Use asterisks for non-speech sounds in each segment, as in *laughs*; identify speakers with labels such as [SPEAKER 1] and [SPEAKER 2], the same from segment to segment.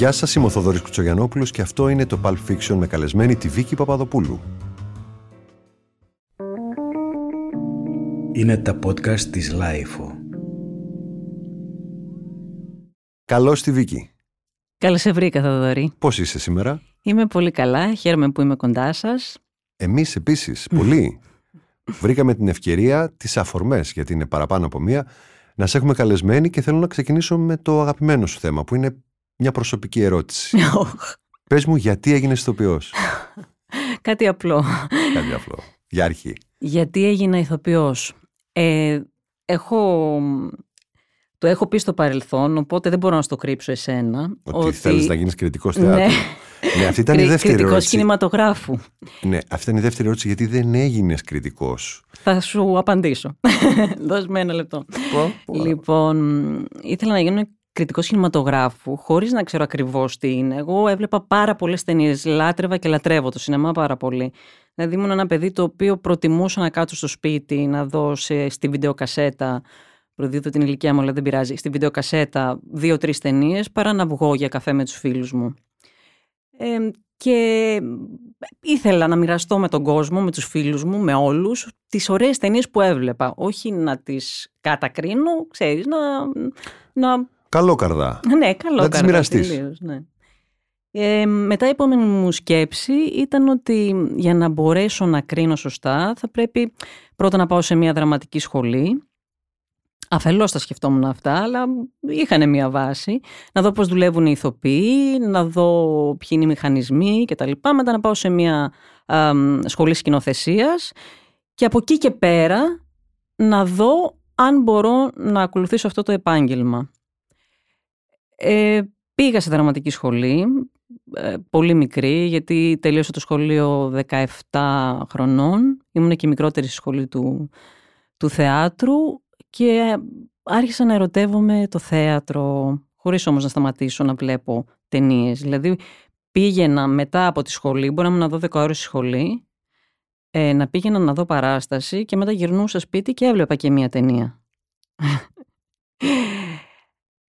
[SPEAKER 1] Γεια σας, είμαι ο Θοδωρής Κουτσογιανόπουλος και αυτό είναι το Pulp Fiction με καλεσμένη τη Βίκη Παπαδοπούλου.
[SPEAKER 2] Είναι τα podcast της LiFO.
[SPEAKER 1] Καλώς τη Βίκη.
[SPEAKER 3] Καλώς σε βρήκα, Θοδωρή.
[SPEAKER 1] Πώς είσαι σήμερα;
[SPEAKER 3] Είμαι πολύ καλά. Χαίρομαι που είμαι κοντά σας.
[SPEAKER 1] Εμείς επίσης, πολύ. Βρήκαμε την ευκαιρία, τις αφορμές, γιατί είναι παραπάνω από μία, να σε έχουμε καλεσμένη και θέλω να ξεκινήσω με το αγαπημένο σου θέμα, που είναι μια προσωπική ερώτηση. *laughs* Πες μου γιατί έγινες ηθοποιός; *laughs*
[SPEAKER 3] Κάτι απλό.
[SPEAKER 1] Κάτι απλό. Για αρχή.
[SPEAKER 3] Γιατί έγινα ηθοποιός. Ε, έχω... Το έχω πει στο παρελθόν, οπότε δεν μπορώ να στο κρύψω εσένα.
[SPEAKER 1] Ότι, θέλεις να γίνεις κριτικός θεάτρου. Ναι. ναι, αυτή ήταν η δεύτερη
[SPEAKER 3] κριτικός
[SPEAKER 1] ερώτηση.
[SPEAKER 3] κινηματογράφου.
[SPEAKER 1] Ναι, αυτή ήταν η δεύτερη ερώτηση. Γιατί δεν έγινες κριτικός.
[SPEAKER 3] Θα σου απαντήσω. *laughs* Δώσ' με ένα λεπτό.
[SPEAKER 1] Πω, πω.
[SPEAKER 3] Λοιπόν, ήθελα να γίνω κριτικός κινηματογράφου, χωρίς να ξέρω ακριβώς τι είναι. Εγώ έβλεπα πάρα πολλές ταινίες, λάτρευα και λατρεύω το σινεμά πάρα πολύ. Δηλαδή ήμουν ένα παιδί το οποίο προτιμούσα να κάτσω στο σπίτι, να δω σε, στη βιντεοκασέτα, προδίδω την ηλικία μου αλλά δεν πειράζει, στη βιντεοκασέτα δύο-τρεις ταινίες παρά να βγω για καφέ με τους φίλους μου. Ε, και ήθελα να μοιραστώ με τον κόσμο, με τους φίλους μου, με όλους, τις ωραίες ταινίες που έβλεπα. Όχι να τις κατακρίνω, ξέρεις, να, να
[SPEAKER 1] Καλό καρδά.
[SPEAKER 3] ναι, καλό
[SPEAKER 1] Να τις
[SPEAKER 3] καρδά,
[SPEAKER 1] μοιραστείς.
[SPEAKER 3] τελείως, ναι. Ε, μετά η επόμενη μου σκέψη ήταν ότι για να μπορέσω να κρίνω σωστά θα πρέπει πρώτα να πάω σε μια δραματική σχολή. Αφελώς τα σκεφτόμουν αυτά, αλλά είχαν μια βάση. Να δω πώς δουλεύουν οι ηθοποιοί, να δω ποιοι είναι οι μηχανισμοί κτλ. Μετά να πάω σε μια α, σχολή σκηνοθεσίας και από εκεί και πέρα να δω αν μπορώ να ακολουθήσω αυτό το επάγγελμα. Ε, πήγα σε δραματική σχολή, ε, πολύ μικρή, γιατί τελείωσα το σχολείο 17 χρονών. Ήμουν και η μικρότερη στη σχολή του, του θεάτρου και άρχισα να ερωτεύομαι το θέατρο, χωρίς όμως να σταματήσω να βλέπω ταινίες. Δηλαδή πήγαινα μετά από τη σχολή, μπορεί να ήμουν να δω 10 ώρες στη σχολή, ε, να πήγαινα να δω παράσταση και μετά γυρνούσα σπίτι και έβλεπα και μία ταινία.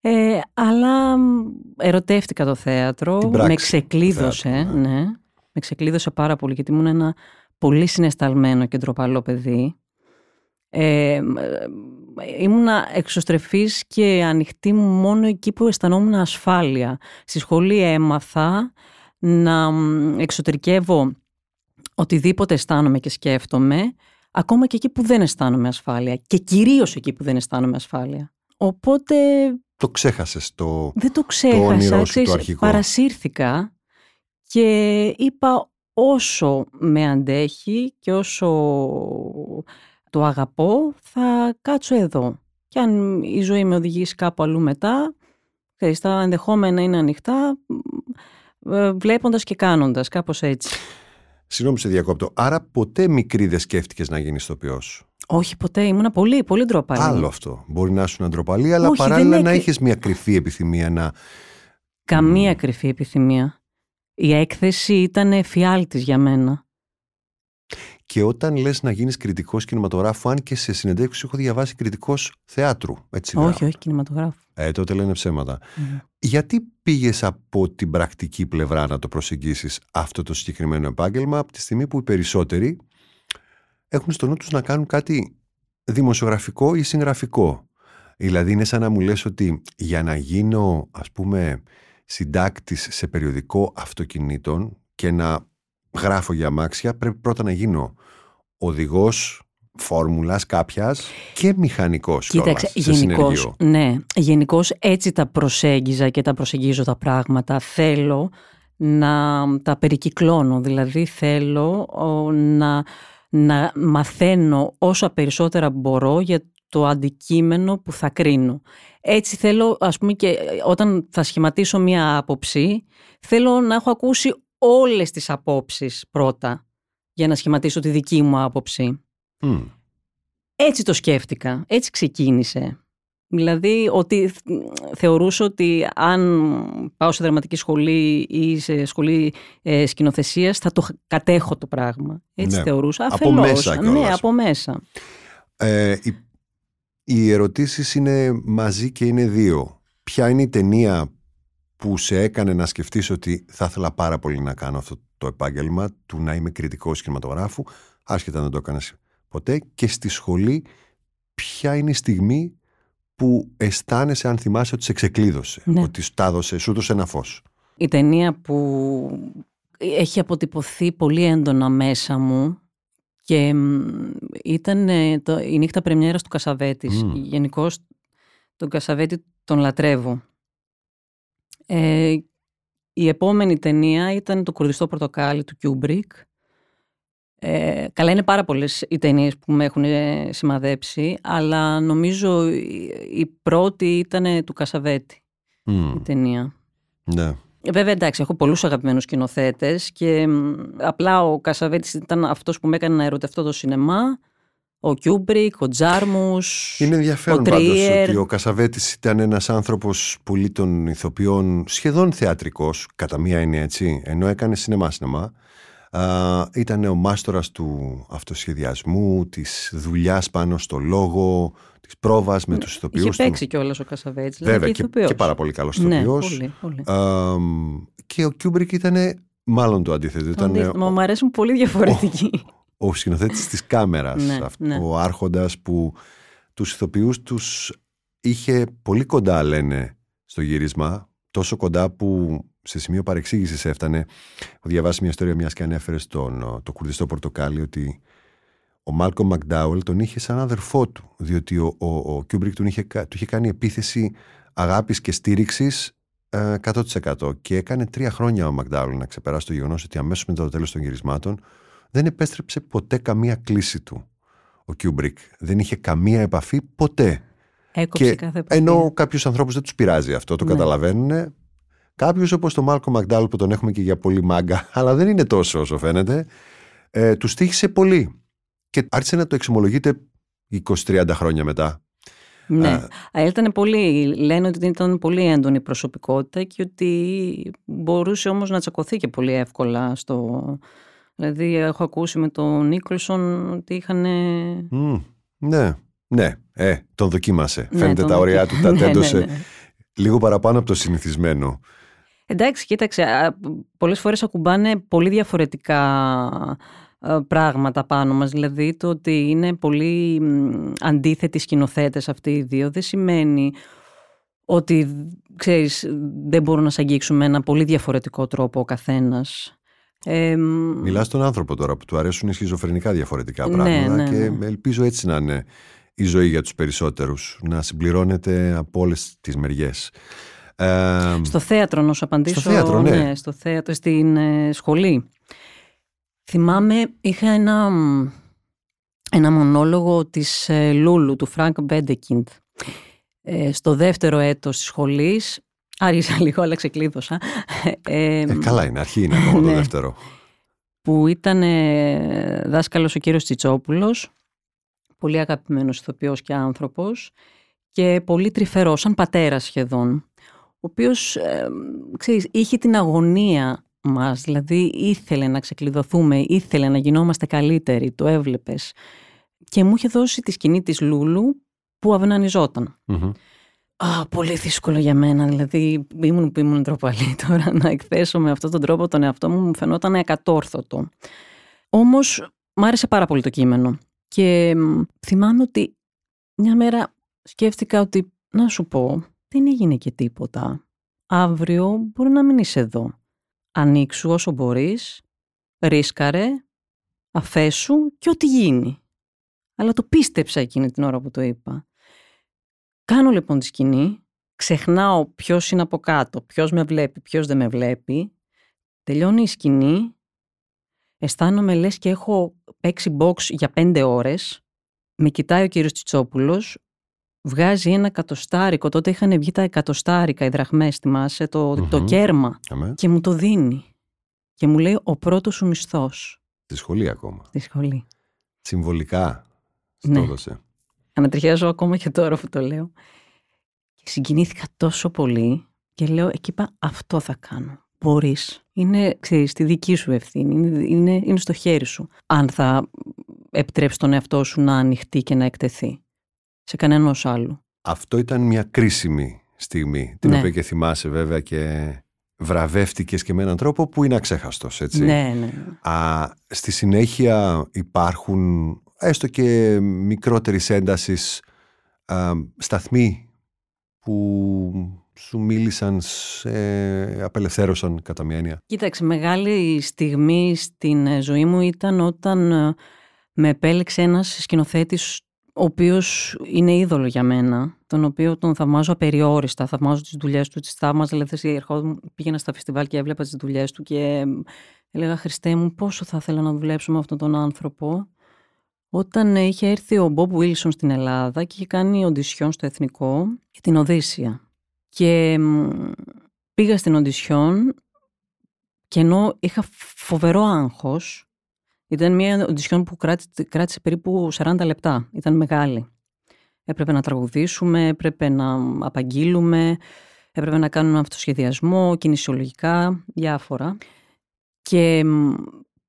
[SPEAKER 3] Ε, αλλά μ, ερωτεύτηκα το θέατρο,
[SPEAKER 1] Την πράξη
[SPEAKER 3] με
[SPEAKER 1] του
[SPEAKER 3] ξεκλείδωσε,
[SPEAKER 1] θέατρου,
[SPEAKER 3] ναι. Με ξεκλείδωσε πάρα πολύ γιατί ήμουν ένα πολύ συναισθαλμένο και ντροπαλό παιδί. Ε, μ, ε, ήμουνα εξωστρεφής και ανοιχτή μου μόνο εκεί που αισθανόμουν ασφάλεια. Στη σχολή έμαθα να μ, εξωτερικεύω οτιδήποτε αισθάνομαι και σκέφτομαι, ακόμα και εκεί που δεν αισθάνομαι ασφάλεια και κυρίως εκεί που δεν αισθάνομαι ασφάλεια. Οπότε
[SPEAKER 1] Το ξέχασες το...
[SPEAKER 3] δεν το
[SPEAKER 1] όνειρό
[SPEAKER 3] ξέχασα,
[SPEAKER 1] σου,
[SPEAKER 3] ξέρεις,
[SPEAKER 1] το αρχικό.
[SPEAKER 3] παρασύρθηκα και είπα όσο με αντέχει και όσο το αγαπώ θα κάτσω εδώ. Και αν η ζωή με οδηγήσει κάπου αλλού μετά, ξέρεις, τα ενδεχόμενα είναι ανοιχτά, ε, βλέποντας και κάνοντας, κάπως έτσι.
[SPEAKER 1] Συγγνώμη σε διακόπτω. Άρα ποτέ μικρή δεν σκέφτηκες να γίνεις ηθοποιός;
[SPEAKER 3] Όχι ποτέ, ήμουνα πολύ, πολύ ντροπαλή.
[SPEAKER 1] Άλλο αυτό. Μπορεί να ήσουν ντροπαλή, αλλά
[SPEAKER 3] Όχι,
[SPEAKER 1] παράλληλα
[SPEAKER 3] δεν
[SPEAKER 1] να
[SPEAKER 3] έκαι-
[SPEAKER 1] είχες μια κρυφή επιθυμία να...
[SPEAKER 3] Καμία κρυφή επιθυμία. Η έκθεση ήταν φιάλτης για μένα.
[SPEAKER 1] Και όταν λες να γίνεις κριτικός κινηματογράφου, αν και σε συνεντεύξεις έχω διαβάσει κριτικός θεάτρου. Έτσι
[SPEAKER 3] όχι,
[SPEAKER 1] γράφει.
[SPEAKER 3] όχι, κινηματογράφο.
[SPEAKER 1] Ε, τότε λένε ψέματα.
[SPEAKER 3] Μμμ.
[SPEAKER 1] Γιατί πήγες από την πρακτική πλευρά να το προσεγγίσεις αυτό το συγκεκριμένο επάγγελμα από τη στιγμή που οι περισσότεροι έχουν στο νου τους να κάνουν κάτι δημοσιογραφικό ή συγγραφικό; Δηλαδή είναι σαν να μου λες ότι για να γίνω ας πούμε συντάκτης σε περιοδικό αυτοκινήτων και να γράφω για αμάξια πρέπει πρώτα να γίνω οδηγός φόρμουλας κάποιας και μηχανικός
[SPEAKER 3] Κοίταξε,
[SPEAKER 1] κιόλας, σε
[SPEAKER 3] γενικώς,
[SPEAKER 1] συνεργείο.
[SPEAKER 3] ναι, γενικώς έτσι τα προσέγγιζα και τα προσεγγίζω τα πράγματα. Θέλω να τα περικυκλώνω, δηλαδή θέλω ο, να, να μαθαίνω όσα περισσότερα μπορώ για το αντικείμενο που θα κρίνω. Έτσι θέλω, ας πούμε, και όταν θα σχηματίσω μία άποψη, θέλω να έχω ακούσει όλες τις απόψεις πρώτα για να σχηματίσω τη δική μου άποψη.
[SPEAKER 1] Μμ.
[SPEAKER 3] Έτσι το σκέφτηκα, έτσι ξεκίνησε. Δηλαδή ότι θεωρούσα ότι αν πάω σε δραματική σχολή ή σε σχολή ε, σκηνοθεσίας θα το κατέχω το πράγμα. Έτσι
[SPEAKER 1] Ναι.
[SPEAKER 3] θεωρούσα.
[SPEAKER 1] Από
[SPEAKER 3] Αφελώς.
[SPEAKER 1] μέσα κιόλας.
[SPEAKER 3] Ναι, από μέσα.
[SPEAKER 1] Ε, οι, οι ερωτήσεις είναι μαζί και είναι δύο. Ποια είναι η ταινία που σε έκανε να σκεφτείς ότι θα ήθελα πάρα πολύ να κάνω αυτό το επάγγελμα του να είμαι κριτικός κινηματογράφου, άσχετα να δεν το έκανες ποτέ, και στη σχολή ποια είναι η στιγμή που αισθάνεσαι αν θυμάσαι ότι σε ξεκλείδωσε,
[SPEAKER 3] Ναι.
[SPEAKER 1] ότι σου τα έδωσε, σου έδωσε ένα φως.
[SPEAKER 3] Η ταινία που έχει αποτυπωθεί πολύ έντονα μέσα μου και μ, ήταν ε, το, η νύχτα πρεμιέρας του Κασαβέτης.
[SPEAKER 1] Μμ.
[SPEAKER 3] Γενικώς τον Κασαβέτη τον λατρεύω. Ε, η επόμενη ταινία ήταν το Κουρδιστό Πορτοκάλι του Κιούμπρικ. Ε, καλά είναι πάρα πολλές οι ταινίες που με έχουν ε, σημαδέψει, αλλά νομίζω η, η πρώτη ήταν του Κασαβέτη
[SPEAKER 1] Μμ,
[SPEAKER 3] η ταινία.
[SPEAKER 1] ναι.
[SPEAKER 3] Ε, Βέβαια, εντάξει, έχω πολλούς αγαπημένους σκηνοθέτες και μ, απλά ο Κασαβέτης ήταν αυτός που με έκανε να ερωτευτώ το σινεμά. Ο Κιούμπρικ, ο Τζάρμους.
[SPEAKER 1] Είναι ενδιαφέρον
[SPEAKER 3] ο
[SPEAKER 1] πάντως
[SPEAKER 3] Τρίερ.
[SPEAKER 1] ότι ο Κασαβέτης ήταν ένας άνθρωπος πολύ των ηθοποιών σχεδόν θεατρικός, κατά μία έννοια έτσι, ενώ έκανε σινεμά-σινεμά. Α, ήταν ο μάστορας του αυτοσχεδιασμού, της δουλειάς πάνω στο λόγο, της πρόβας με τους ηθοποιούς
[SPEAKER 3] Είχε
[SPEAKER 1] του.
[SPEAKER 3] παίξει κιόλας ο Κασαβέτη.
[SPEAKER 1] Βέβαια
[SPEAKER 3] και,
[SPEAKER 1] και,
[SPEAKER 3] ηθοποιός.
[SPEAKER 1] και πάρα πολύ καλός
[SPEAKER 3] Ναι,
[SPEAKER 1] ηθοποιός.
[SPEAKER 3] πολύ, πολύ.
[SPEAKER 1] Α, και ο Κιούμπρικ ήταν μάλλον το αντίθετο. Ήταν
[SPEAKER 3] Αντίθετα,
[SPEAKER 1] ο,
[SPEAKER 3] Μα μου αρέσουν πολύ διαφορετικοί.
[SPEAKER 1] ο σκηνοθέτης της κάμερας,
[SPEAKER 3] Ναι,
[SPEAKER 1] αυτό,
[SPEAKER 3] ναι.
[SPEAKER 1] ο άρχοντας που τους ηθοποιούς τους είχε πολύ κοντά λένε στο γύρισμα, τόσο κοντά που σε σημείο παρεξήγησης έφτανε. Έχω διαβάσει μια ιστορία μιας και ανέφερε στον το κουρδιστό πορτοκάλι ότι ο Μάλκολμ Μακντάουελ τον είχε σαν αδερφό του, διότι ο, ο, ο Κιούμπρικ του είχε, κα- του είχε κάνει επίθεση αγάπης και στήριξης ε, 100% και έκανε τρία χρόνια ο Μακντάουελ να ξεπεράσει το γεγονός ότι αμέσως μετά το τέλος των γυρισμάτων δεν επέστρεψε ποτέ καμία κλήση του ο Κιούμπρικ. Δεν είχε καμία επαφή ποτέ.
[SPEAKER 3] Έκοψε
[SPEAKER 1] Και
[SPEAKER 3] κάθε επαφή.
[SPEAKER 1] ενώ κάποιους ανθρώπους δεν τους πειράζει αυτό, το
[SPEAKER 3] Ναι.
[SPEAKER 1] καταλαβαίνουν. Κάποιους όπως τον Μάλκολμ Μακντάουελ που τον έχουμε και για πολύ μάγκα, *laughs* αλλά δεν είναι τόσο όσο φαίνεται, ε, του στοίχισε πολύ. Και άρχισε να το εξομολογείται 20-30 χρόνια μετά.
[SPEAKER 3] Ναι.
[SPEAKER 1] Α.
[SPEAKER 3] Αλλά ήταν πολύ, λένε ότι ήταν πολύ έντονη η προσωπικότητα και ότι μπορούσε όμως να τσακωθεί και πολύ εύκολα στο... Δηλαδή έχω ακούσει με τον Νίκολσον ότι είχαν...
[SPEAKER 1] Μμ, ναι, ναι, ε, τον δοκίμασε.
[SPEAKER 3] Ναι,
[SPEAKER 1] Φαίνεται
[SPEAKER 3] τον
[SPEAKER 1] τα ωριά
[SPEAKER 3] δοκι-
[SPEAKER 1] του, τα *laughs*
[SPEAKER 3] Ναι, ναι,
[SPEAKER 1] τέντωσε
[SPEAKER 3] ναι.
[SPEAKER 1] λίγο παραπάνω από το συνηθισμένο.
[SPEAKER 3] Εντάξει, κοίταξε, α, πολλές φορές ακουμπάνε πολύ διαφορετικά α, πράγματα πάνω μας. Δηλαδή το ότι είναι πολύ μ, αντίθετοι σκηνοθέτες αυτοί οι δύο δεν σημαίνει ότι, ξέρεις, δεν μπορούν να σε αγγίξουν με ένα πολύ διαφορετικό τρόπο ο καθένας. Ε, μ,
[SPEAKER 1] Μιλάς στον άνθρωπο τώρα που του αρέσουν σχιζοφρενικά διαφορετικά
[SPEAKER 3] Ναι,
[SPEAKER 1] πράγματα
[SPEAKER 3] ναι,
[SPEAKER 1] και
[SPEAKER 3] ναι.
[SPEAKER 1] ελπίζω έτσι να είναι η ζωή για τους περισσότερους, να συμπληρώνεται από όλες τις μεριές. Ε,
[SPEAKER 3] Στο θέατρο να σου απαντήσω.
[SPEAKER 1] Στο θέατρο, ναι.
[SPEAKER 3] στο θέατρο, στην ε, σχολή. Θυμάμαι, είχα ένα, μ, ένα μονόλογο της ε, Λούλου, του Φρανκ Βέντεκιντ. Ε, στο δεύτερο έτος της σχολής, άργησα *laughs* λίγο αλλά ξεκλείδωσα, ε,
[SPEAKER 1] ε, καλά είναι, αρχή είναι ακόμα το
[SPEAKER 3] Ναι.
[SPEAKER 1] δεύτερο.
[SPEAKER 3] που ήταν ε, δάσκαλος ο κύριος Τσιτσόπουλος, πολύ αγαπημένος ηθοποιός και άνθρωπος και πολύ τρυφερός, σαν πατέρας σχεδόν, ο οποίος, ε, ξέρεις, είχε την αγωνία μας, δηλαδή ήθελε να ξεκλειδωθούμε, ήθελε να γινόμαστε καλύτεροι, το έβλεπες. Και μου είχε δώσει τη σκηνή της Λούλου που αυνανιζόταν.
[SPEAKER 1] Μμμ.
[SPEAKER 3] Α, πολύ δύσκολο για μένα. Δηλαδή, ήμουν που ήμουν τροπαλή *laughs* τώρα να εκθέσω με αυτόν τον τρόπο τον εαυτό μου, μου φαινόταν ακατόρθωτο. Όμως, μ' άρεσε πάρα πολύ το κείμενο. Και μ, θυμάμαι ότι μια μέρα σκέφτηκα ότι, να σου πω, δεν έγινε και τίποτα. Αύριο μπορεί να μην είσαι εδώ. Ανοίξου όσο μπορείς, ρίσκαρε, αφέσου και ό,τι γίνει. Αλλά το πίστεψα εκείνη την ώρα που το είπα. Κάνω λοιπόν τη σκηνή, ξεχνάω ποιος είναι από κάτω, ποιος με βλέπει, ποιος δεν με βλέπει. Τελειώνει η σκηνή, αισθάνομαι λες και έχω παίξει box για πέντε ώρες. Με κοιτάει ο κύριος Τσιτσόπουλος, βγάζει ένα εκατοστάρικο, τότε είχαν βγει τα εκατοστάρικα οι δραχμές, θυμάσαι, το, το
[SPEAKER 1] Μμμ.
[SPEAKER 3] κέρμα
[SPEAKER 1] Αμέ.
[SPEAKER 3] και μου το δίνει. Και μου λέει ο πρώτος σου μισθός
[SPEAKER 1] Στη σχολή ακόμα.
[SPEAKER 3] στη σχολή.
[SPEAKER 1] Συμβολικά στο
[SPEAKER 3] Ναι.
[SPEAKER 1] έδωσε.
[SPEAKER 3] Ανατριχιάζω ακόμα και τώρα που το λέω. Και συγκινήθηκα τόσο πολύ και λέω, εκεί είπα, αυτό θα κάνω. Μπορείς. Είναι, ξέρεις, τη δική σου ευθύνη. Είναι, είναι, είναι στο χέρι σου. Αν θα επιτρέψει τον εαυτό σου να ανοιχτεί και να εκτεθεί. Σε κανένας άλλου.
[SPEAKER 1] Αυτό ήταν μια κρίσιμη στιγμή, την
[SPEAKER 3] Ναι.
[SPEAKER 1] οποία και θυμάσαι βέβαια και βραβεύτηκες και με έναν τρόπο που είναι αξέχαστος, έτσι.
[SPEAKER 3] Ναι, ναι.
[SPEAKER 1] Α, στη συνέχεια υπάρχουν έστω και μικρότερης έντασης α, σταθμοί που σου μίλησαν, σε, απελευθέρωσαν κατά μία έννοια.
[SPEAKER 3] Κοίταξε, μεγάλη στιγμή στην ε, ζωή μου ήταν όταν ε, με επέλεξε ένας σκηνοθέτης ο οποίος είναι είδωλο για μένα, τον οποίο τον θαυμάζω απεριόριστα, θαυμάζω τις δουλειές του, τις θαύμαζα, δηλαδή ερχόταν, πήγαινα στα φεστιβάλ και έβλεπα τις δουλειές του και ε, έλεγα Χριστέ μου πόσο θα ήθελα να δουλέψω με αυτόν τον άνθρωπο. Όταν ε, είχε έρθει ο Μπομπ Βίλσον στην Ελλάδα και είχε κάνει οντισιόν στο Εθνικό για την Οδύσσια. Και μ, πήγα στην οντισιόν και ενώ είχα φοβερό άγχος, ήταν μια οντισιόν που κράτησε, κράτησε περίπου 40 λεπτά. Ήταν μεγάλη. Έπρεπε να τραγουδήσουμε, έπρεπε να απαγγείλουμε, έπρεπε να κάνουμε αυτοσχεδιασμό, κινησιολογικά, διάφορα. Και μ,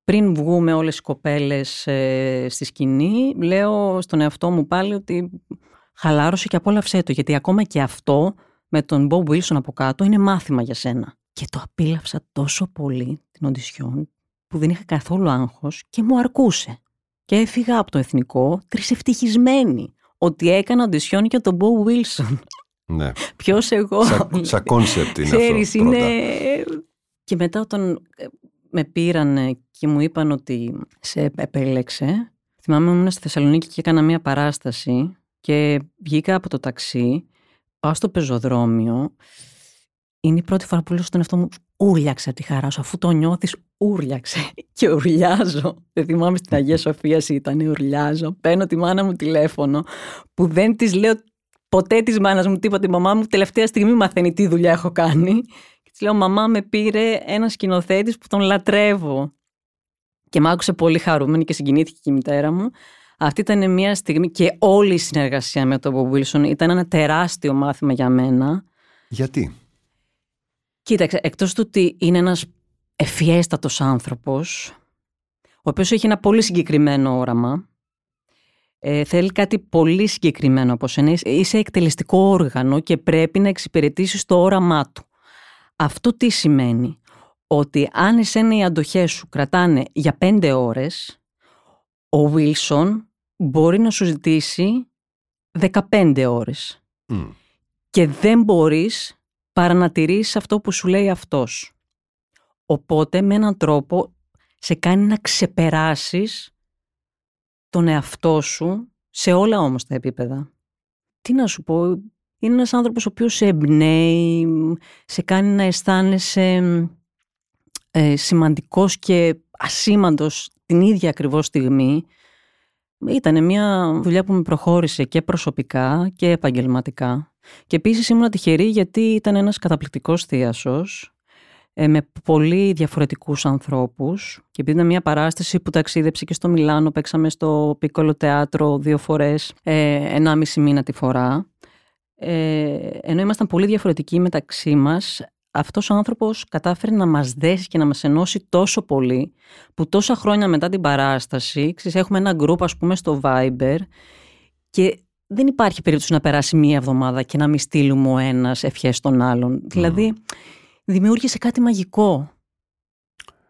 [SPEAKER 3] πριν βγούμε όλες οι κοπέλες ε, στη σκηνή, λέω στον εαυτό μου πάλι ότι χαλάρωσε και απόλαυσέ το, γιατί ακόμα και αυτό με τον Bob Wilson από κάτω είναι μάθημα για σένα. Και το απίλαυσα τόσο πολύ την οντισιόν που δεν είχα καθόλου άγχος και μου αρκούσε. Και έφυγα από το εθνικό τρισευτυχισμένη ότι έκανα οντισιόν για τον Bob Wilson.
[SPEAKER 1] Ναι. *laughs*
[SPEAKER 3] Ποιος εγώ.
[SPEAKER 1] Σαν σα concept είναι
[SPEAKER 3] Ξέρεις,
[SPEAKER 1] αυτό πρώτα.
[SPEAKER 3] είναι... Και μετά όταν ε, με πήραν και μου είπαν ότι σε επέλεξε, θυμάμαι ήμουν στη Θεσσαλονίκη και έκανα μία παράσταση και βγήκα από το ταξί, πάω στο πεζοδρόμιο, είναι η πρώτη φορά που λέω στον εαυτό μου ούρλιαξε από τη χαρά σου, αφού το νιώθεις ούρλιαξε *laughs* και ουρλιάζω. Δεν θυμάμαι στην Αγία Σοφία ήταν ουρλιάζω. Παίρνω τη μάνα μου τηλέφωνο που δεν της λέω ποτέ της μάνας μου τίποτα. Η μαμά μου τελευταία στιγμή μαθαίνει τι δουλειά έχω κάνει. Και της λέω μαμά με πήρε ένα σκηνοθέτης που τον λατρεύω. Και μ' άκουσε πολύ χαρούμενη και συγκινήθηκε και η μητέρα μου. Αυτή ήταν μια στιγμή και όλη η συνεργασία με τον Bob Wilson ήταν ένα τεράστιο μάθημα για μένα.
[SPEAKER 1] Γιατί;
[SPEAKER 3] Κοίταξε, εκτός του ότι είναι ένας ευφιέστατος άνθρωπος, ο οποίος έχει ένα πολύ συγκεκριμένο όραμα, ε, θέλει κάτι πολύ συγκεκριμένο από σένα, Είσαι- είσαι εκτελεστικό όργανο και πρέπει να εξυπηρετήσεις το όραμά του. Αυτό τι σημαίνει, ότι αν εσένα οι αντοχές σου κρατάνε για πέντε ώρες, ο Wilson μπορεί να σου ζητήσει 15 ώρες
[SPEAKER 1] Μμ.
[SPEAKER 3] και δεν μπορείς παρά να τηρήσεις αυτό που σου λέει αυτός. Οπότε με έναν τρόπο σε κάνει να ξεπεράσεις τον εαυτό σου σε όλα όμως τα επίπεδα. Τι να σου πω, είναι ένας άνθρωπος ο οποίος σε εμπνέει, σε κάνει να αισθάνεσαι ε, σημαντικός και ασήμαντος την ίδια ακριβώς στιγμή. Ήταν μια δουλειά που με προχώρησε και προσωπικά και επαγγελματικά. Και επίσης ήμουν τυχερή γιατί ήταν ένας καταπληκτικός θείασος ε, με πολύ διαφορετικούς ανθρώπους και επειδή ήταν μια παράσταση που ταξίδεψε και στο Μιλάνο, παίξαμε στο Πίκολο Θεάτρο δύο φορές, ε, ενάμιση μήνα τη φορά. Ε, ενώ ήμασταν πολύ διαφορετικοί μεταξύ μας, αυτός ο άνθρωπος κατάφερε να μας δέσει και να μας ενώσει τόσο πολύ που τόσα χρόνια μετά την παράσταση, ξέρεις, έχουμε ένα γκρουπ ας πούμε στο Viber και δεν υπάρχει περίπτωση να περάσει μία εβδομάδα και να μην στείλουμε ο ένας ευχές στον άλλον. Δηλαδή, δημιούργησε κάτι μαγικό.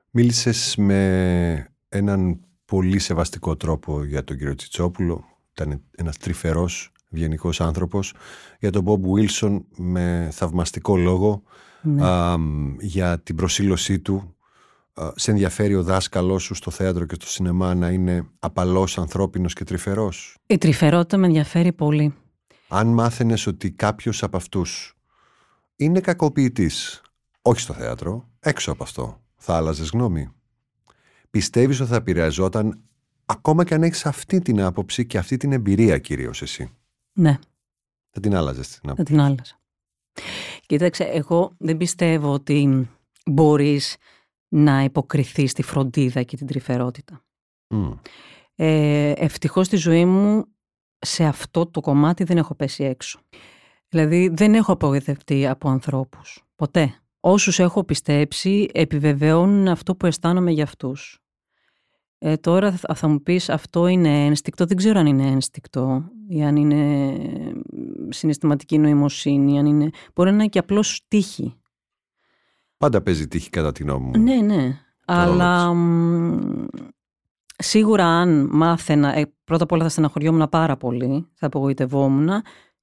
[SPEAKER 1] Μίλησες με έναν πολύ σεβαστικό τρόπο για τον κύριο Τσιτσόπουλο. Ήταν ένας τρυφερός, ευγενικός άνθρωπος. Για τον Μπομπ Βίλσον με θαυμαστικό λόγο.
[SPEAKER 3] Ναι.
[SPEAKER 1] Α, μ, για την προσήλωσή του. Α, σε ενδιαφέρει ο δάσκαλός σου στο θέατρο και στο σινεμά να είναι απαλός, ανθρώπινος και τρυφερός;
[SPEAKER 3] Η τρυφερότητα με ενδιαφέρει πολύ.
[SPEAKER 1] Αν μάθαινες ότι κάποιος από αυτούς είναι κακοποιητής, όχι στο θέατρο, έξω από αυτό, θα άλλαζες γνώμη. Πιστεύεις ότι θα επηρεαζόταν ακόμα και αν έχεις αυτή την άποψη και αυτή την εμπειρία κυρίως εσύ;
[SPEAKER 3] Ναι,
[SPEAKER 1] Θα την άλλαζες την
[SPEAKER 3] θα
[SPEAKER 1] άποψη.
[SPEAKER 3] την άλλαζα. Κοίταξε, εγώ δεν πιστεύω ότι μπορείς να υποκριθείς στη φροντίδα και την τρυφερότητα.
[SPEAKER 1] Μμ.
[SPEAKER 3] Ε, ευτυχώς στη ζωή μου σε αυτό το κομμάτι δεν έχω πέσει έξω. Δηλαδή δεν έχω απογοητευτεί από ανθρώπους. Ποτέ. Όσους έχω πιστέψει επιβεβαιώνουν αυτό που αισθάνομαι για αυτούς. Ε, τώρα θα, θα μου πεις αυτό είναι ένστικτο. Δεν ξέρω αν είναι ένστικτο ή αν είναι συναισθηματική νοημοσύνη. Αν είναι... Μπορεί να είναι και απλώς τύχη.
[SPEAKER 1] Πάντα παίζει τύχη κατά την γνώμη μου.
[SPEAKER 3] Ναι, ναι. Αλλά μ, σίγουρα αν μάθαινα, ε, πρώτα απ' όλα θα στεναχωριόμουν πάρα πολύ, θα απογοητευόμουν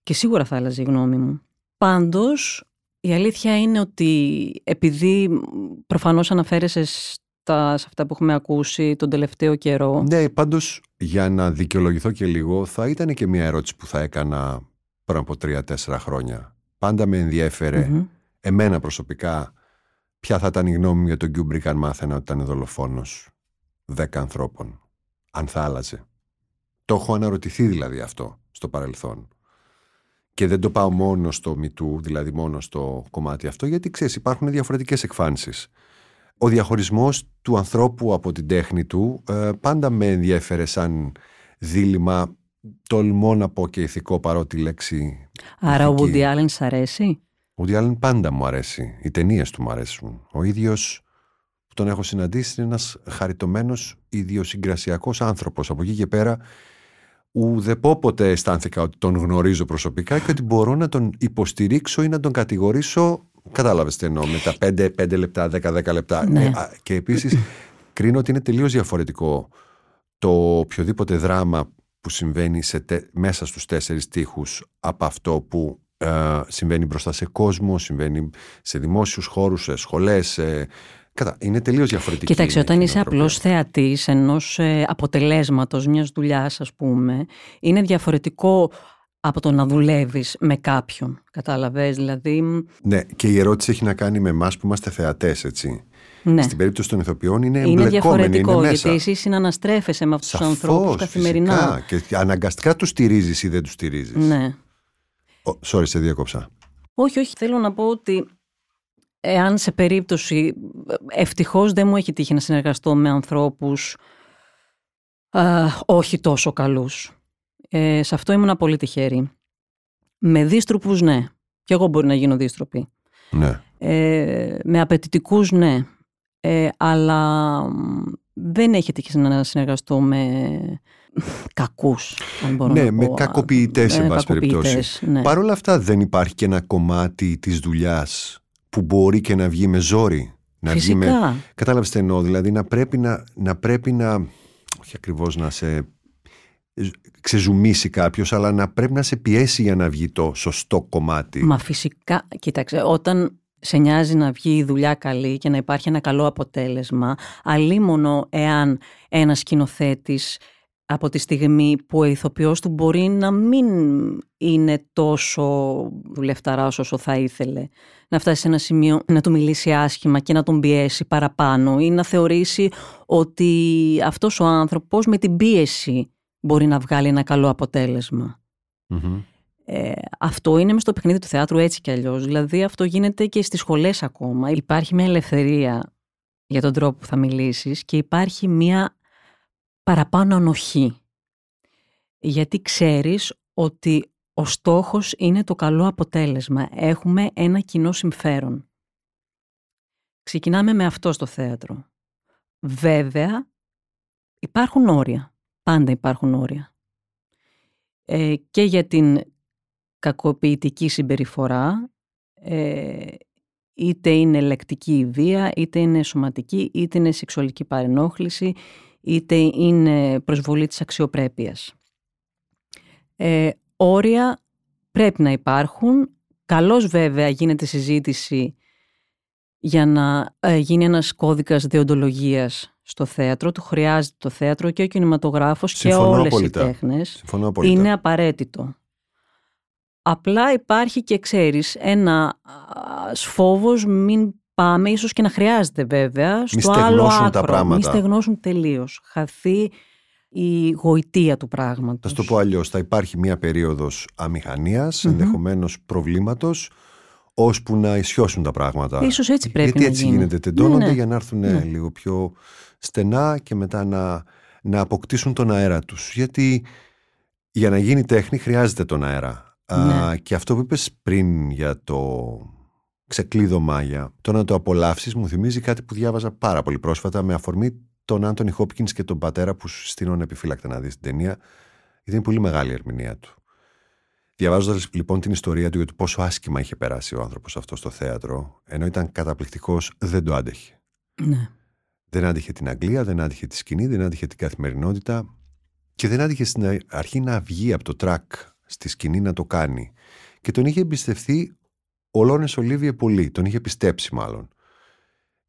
[SPEAKER 3] και σίγουρα θα άλλαζε η γνώμη μου. Πάντως, η αλήθεια είναι ότι επειδή μ, προφανώς αναφέρεσαι στα, σε αυτά που έχουμε ακούσει τον τελευταίο καιρό;
[SPEAKER 1] Ναι, πάντως για να δικαιολογηθώ και λίγο θα ήταν και μια ερώτηση που θα έκανα πριν από τρία-τέσσερα χρόνια. Πάντα με ενδιέφερε
[SPEAKER 3] Μμμ.
[SPEAKER 1] εμένα προσωπικά ποια θα ήταν η γνώμη μου για τον Κιούμπρικ αν μάθαινα ότι ήταν δολοφόνος δέκα ανθρώπων. Αν θα άλλαζε. Το έχω αναρωτηθεί δηλαδή αυτό στο παρελθόν. Και δεν το πάω μόνο στο MeToo, δηλαδή μόνο στο κομμάτι αυτό, γιατί ξέρεις υπάρχουν διαφορετικές εκφάνσεις. Ο διαχωρισμός του ανθρώπου από την τέχνη του ε, πάντα με ενδιέφερε σαν δίλημα τολμώ να πω και ηθικό παρότι η λέξη
[SPEAKER 3] Άρα ο
[SPEAKER 1] ηθική.
[SPEAKER 3] Woody Allen σ' αρέσει;
[SPEAKER 1] Ο Woody Allen πάντα μου αρέσει. Οι ταινίες του μου αρέσουν. Ο ίδιος που τον έχω συναντήσει είναι ένας χαριτωμένος ιδιοσυγκρασιακός άνθρωπος. Από εκεί και πέρα, ουδεπόποτε αισθάνθηκα ότι τον γνωρίζω προσωπικά και ότι μπορώ να τον υποστηρίξω ή να τον κατηγορήσω. Κατάλαβες τι εννοώ, με τα 5, 5 λεπτά, 10-10 λεπτά.
[SPEAKER 3] Ναι.
[SPEAKER 1] Ε, α, και επίσης κρίνω ότι είναι τελείως διαφορετικό το οποιοδήποτε δράμα που συμβαίνει σε τε- μέσα στους τέσσερις τείχους από αυτό που ε, συμβαίνει μπροστά σε κόσμο, συμβαίνει σε δημόσιους χώρους, σε σχολές. σε- Κατά, είναι τελείως διαφορετική.
[SPEAKER 3] Κοίταξε,
[SPEAKER 1] η
[SPEAKER 3] όταν είσαι
[SPEAKER 1] νοοτροπία.
[SPEAKER 3] απλώς θεατής ενός ε, αποτελέσματος μιας δουλειάς, ας πούμε, είναι διαφορετικό από το να δουλεύεις με κάποιον. Κατάλαβες, δηλαδή, μ,
[SPEAKER 1] Ναι, και η ερώτηση έχει να κάνει με εμάς που είμαστε θεατές, έτσι.
[SPEAKER 3] ναι.
[SPEAKER 1] Στην περίπτωση των ηθοποιών είναι
[SPEAKER 3] Είναι
[SPEAKER 1] εμπλεκόμενοι,
[SPEAKER 3] διαφορετικό,
[SPEAKER 1] είναι μέσα.
[SPEAKER 3] γιατί εσύ συναναστρέφεσαι με αυτούς τους ανθρώπους
[SPEAKER 1] Σαφώς,
[SPEAKER 3] καθημερινά.
[SPEAKER 1] φυσικά. Και αναγκαστικά τους στηρίζεις ή δεν τους στηρίζεις.
[SPEAKER 3] Ναι.
[SPEAKER 1] Ο, sorry, σε διέκοψα.
[SPEAKER 3] Όχι, όχι, θέλω να πω ότι εάν σε περίπτωση, ευτυχώς δεν μου έχει τύχει να συνεργαστώ με ανθρώπους α, όχι τόσο καλούς. Ε, σε αυτό ήμουν πολύ τυχερή. Με δίστροπους, ναι. Και εγώ μπορεί να γίνω δίστροπη.
[SPEAKER 1] Ναι.
[SPEAKER 3] Ε, με απαιτητικούς, ναι. Ε, αλλά μ, δεν έχει τύχει να συνεργαστώ με κακούς, αν μπορώ
[SPEAKER 1] Ναι,
[SPEAKER 3] να
[SPEAKER 1] με
[SPEAKER 3] πω.
[SPEAKER 1] κακοποιητές, σε
[SPEAKER 3] Με
[SPEAKER 1] πάση περιπτώσει.
[SPEAKER 3] κακοποιητές, Ναι.
[SPEAKER 1] Παρ' όλα αυτά δεν υπάρχει και ένα κομμάτι της δουλειάς που μπορεί και να βγει με ζόρι. Να βγει με...
[SPEAKER 3] Φυσικά.
[SPEAKER 1] Κατάλαβες τι εννοώ, δηλαδή να πρέπει να, να πρέπει να, όχι ακριβώς να σε ξεζουμίσει κάποιος, αλλά να πρέπει να σε πιέσει για να βγει το σωστό κομμάτι.
[SPEAKER 3] Μα φυσικά, κοίταξε, όταν σε νοιάζει να βγει η δουλειά καλή και να υπάρχει ένα καλό αποτέλεσμα, αλίμονο εάν ένας σκηνοθέτης από τη στιγμή που ο ηθοποιός του μπορεί να μην είναι τόσο δουλευταράς όσο θα ήθελε. Να φτάσει σε ένα σημείο να του μιλήσει άσχημα και να τον πιέσει παραπάνω ή να θεωρήσει ότι αυτός ο άνθρωπος με την πίεση μπορεί να βγάλει ένα καλό αποτέλεσμα.
[SPEAKER 1] Μμμ.
[SPEAKER 3] Ε, αυτό είναι μες στο παιχνίδι του θεάτρου έτσι κι αλλιώς. Δηλαδή αυτό γίνεται και στις σχολές ακόμα. Υπάρχει μια ελευθερία για τον τρόπο που θα μιλήσεις και υπάρχει μια παραπάνω ανοχή. Γιατί ξέρεις ότι ο στόχος είναι το καλό αποτέλεσμα. Έχουμε ένα κοινό συμφέρον. Ξεκινάμε με αυτό στο θέατρο. Βέβαια, υπάρχουν όρια. Πάντα υπάρχουν όρια. Ε, και για την κακοποιητική συμπεριφορά, ε, είτε είναι λεκτική η βία, είτε είναι σωματική, είτε είναι σεξουαλική παρενόχληση, είτε είναι προσβολή της αξιοπρέπειας. Ε, όρια πρέπει να υπάρχουν. Καλώς βέβαια γίνεται συζήτηση για να ε, γίνει ένας κώδικας δεοντολογίας στο θέατρο. Του χρειάζεται το θέατρο και ο κινηματογράφος και
[SPEAKER 1] Συμφωνώ
[SPEAKER 3] όλες
[SPEAKER 1] απόλυτα.
[SPEAKER 3] οι τέχνες
[SPEAKER 1] Συμφωνώ απόλυτα.
[SPEAKER 3] είναι απαραίτητο. Απλά υπάρχει και ξέρεις ένα α, φόβος μην πάμε, ίσως και να χρειάζεται βέβαια, στο άλλο
[SPEAKER 1] στεγνώσουν
[SPEAKER 3] άκρο.
[SPEAKER 1] τα πράγματα.
[SPEAKER 3] Μη στεγνώσουν τελείως. Χαθεί η γοητεία του
[SPEAKER 1] Θα
[SPEAKER 3] πράγματος.
[SPEAKER 1] σου το πω αλλιώς. Θα υπάρχει μια περίοδος αμηχανίας,
[SPEAKER 3] Μμμ.
[SPEAKER 1] ενδεχομένως προβλήματος, ώσπου να ισιώσουν τα πράγματα.
[SPEAKER 3] Ίσως έτσι πρέπει
[SPEAKER 1] Γιατί
[SPEAKER 3] να
[SPEAKER 1] έτσι
[SPEAKER 3] γίνει.
[SPEAKER 1] γίνεται. Τεντώνονται
[SPEAKER 3] Ναι, ναι.
[SPEAKER 1] για να έρθουν
[SPEAKER 3] Ναι.
[SPEAKER 1] λίγο πιο στενά και μετά να, να αποκτήσουν τον αέρα τους. Γιατί για να γίνει τέχνη χρειάζεται τον αέρα. Α,
[SPEAKER 3] Ναι.
[SPEAKER 1] και αυτό που είπες πριν για το ξεκλείδωμα για το να το απολαύσεις μου θυμίζει κάτι που διάβαζα πάρα πολύ πρόσφατα με αφορμή τον Άντωνι Χόπκινς και τον πατέρα που στείνουν επιφύλακτα να δεις την ταινία. Γιατί είναι πολύ μεγάλη η ερμηνεία του. Διαβάζοντας λοιπόν την ιστορία του για το πόσο άσχημα είχε περάσει ο άνθρωπος αυτό στο θέατρο, ενώ ήταν καταπληκτικός, δεν το άντεχε.
[SPEAKER 3] Ναι.
[SPEAKER 1] Δεν άντυχε την Αγγλία, δεν άντυχε τη σκηνή, δεν άντυχε την καθημερινότητα και δεν άντυχε στην αρχή να βγει από το τρακ στη σκηνή να το κάνει. Και τον είχε εμπιστευτεί ο Λόνε Ολίβιε πολύ, τον είχε πιστέψει μάλλον.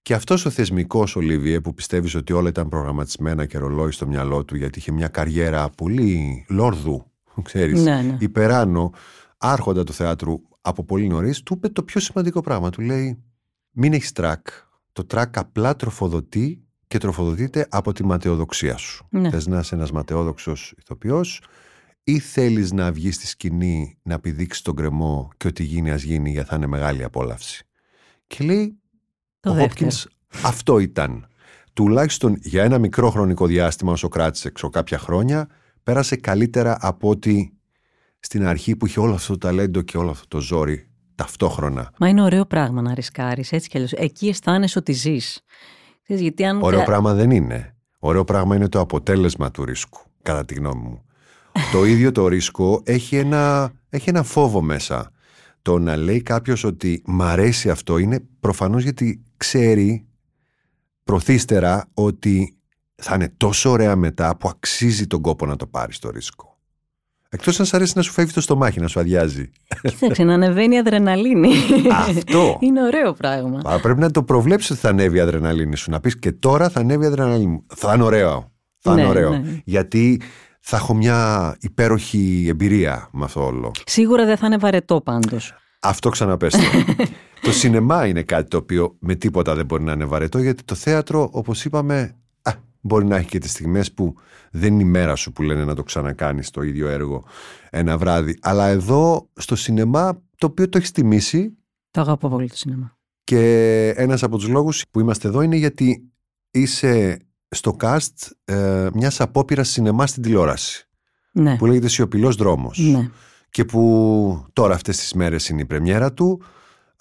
[SPEAKER 1] Και αυτός ο θεσμικός Ολίβιε που πιστεύεις ότι όλα ήταν προγραμματισμένα και ρολόι στο μυαλό του, γιατί είχε μια καριέρα πολύ λόρδου, ξέρεις,
[SPEAKER 3] Ναι, ναι.
[SPEAKER 1] υπεράνω, άρχοντα του θεάτρου από πολύ νωρίς, του είπε το πιο σημαντικό πράγμα. Του λέει: Μην έχεις τρακ. Το τρακ απλά τροφοδοτεί και τροφοδοτείται από τη ματαιοδοξία σου.
[SPEAKER 3] Ναι.
[SPEAKER 1] Θες να είσαι ένας ματαιόδοξος ηθοποιός ή θέλεις να βγεις στη σκηνή να πηδήξεις τον γκρεμό και ό,τι γίνει ας γίνει γιατί θα είναι μεγάλη απόλαυση. Και λέει
[SPEAKER 3] Το
[SPEAKER 1] ο
[SPEAKER 3] δεύτερο.
[SPEAKER 1] Hopkins αυτό ήταν. Τουλάχιστον για ένα μικρό χρονικό διάστημα όσο κράτησε έξω κάποια χρόνια πέρασε καλύτερα από ότι στην αρχή που είχε όλο αυτό το ταλέντο και όλο αυτό το ζόρι ταυτόχρονα.
[SPEAKER 3] Μα είναι ωραίο πράγμα να ρισκάρεις έτσι κι αλλιώς. Εκεί αισθάνεσαι ότι ζεις. Ξέρεις, γιατί αν...
[SPEAKER 1] Ωραίο πράγμα δεν είναι. Ωραίο πράγμα είναι το αποτέλεσμα του ρίσκου, κατά τη γνώμη μου. το ίδιο το ρίσκο έχει ένα, έχει ένα φόβο μέσα. Το να λέει κάποιος ότι μ' αρέσει αυτό είναι προφανώς γιατί ξέρει προθύστερα ότι θα είναι τόσο ωραία μετά που αξίζει τον κόπο να το πάρεις το ρίσκο. Εκτός αν σ' αρέσει να σου φεύγει το στομάχι, να σου αδειάζει.
[SPEAKER 3] Κοίταξε, να ανεβαίνει η αδρεναλίνη.
[SPEAKER 1] Αυτό.
[SPEAKER 3] είναι ωραίο πράγμα.
[SPEAKER 1] Αλλά πρέπει να το προβλέψεις ότι θα ανέβει η αδρεναλίνη σου. Να πεις και τώρα θα ανέβει η αδρεναλίνη μου. Θα είναι ωραίο. Θα είναι
[SPEAKER 3] Ναι,
[SPEAKER 1] ωραίο.
[SPEAKER 3] ναι.
[SPEAKER 1] Γιατί θα έχω μια υπέροχη εμπειρία με αυτό όλο.
[SPEAKER 3] Σίγουρα δεν θα είναι βαρετό πάντως.
[SPEAKER 1] Αυτό ξαναπέστε. *laughs* το σινεμά είναι κάτι το οποίο με τίποτα δεν μπορεί να είναι βαρετό γιατί το θέατρο, όπως είπαμε, α, μπορεί να έχει και τις στιγμές που δεν είναι η μέρα σου που λένε να το ξανακάνεις το ίδιο έργο ένα βράδυ. Αλλά εδώ στο σινεμά το οποίο το έχεις τιμήσει
[SPEAKER 3] Το αγαπώ πολύ το σινεμά.
[SPEAKER 1] και ένας από τους λόγους που είμαστε εδώ είναι γιατί είσαι στο cast ε, μιας απόπειρας σινεμά στην τηλεόραση
[SPEAKER 3] Ναι.
[SPEAKER 1] που λέγεται Σιωπηλός Δρόμος
[SPEAKER 3] ναι.
[SPEAKER 1] και που τώρα αυτές τις μέρες είναι η πρεμιέρα του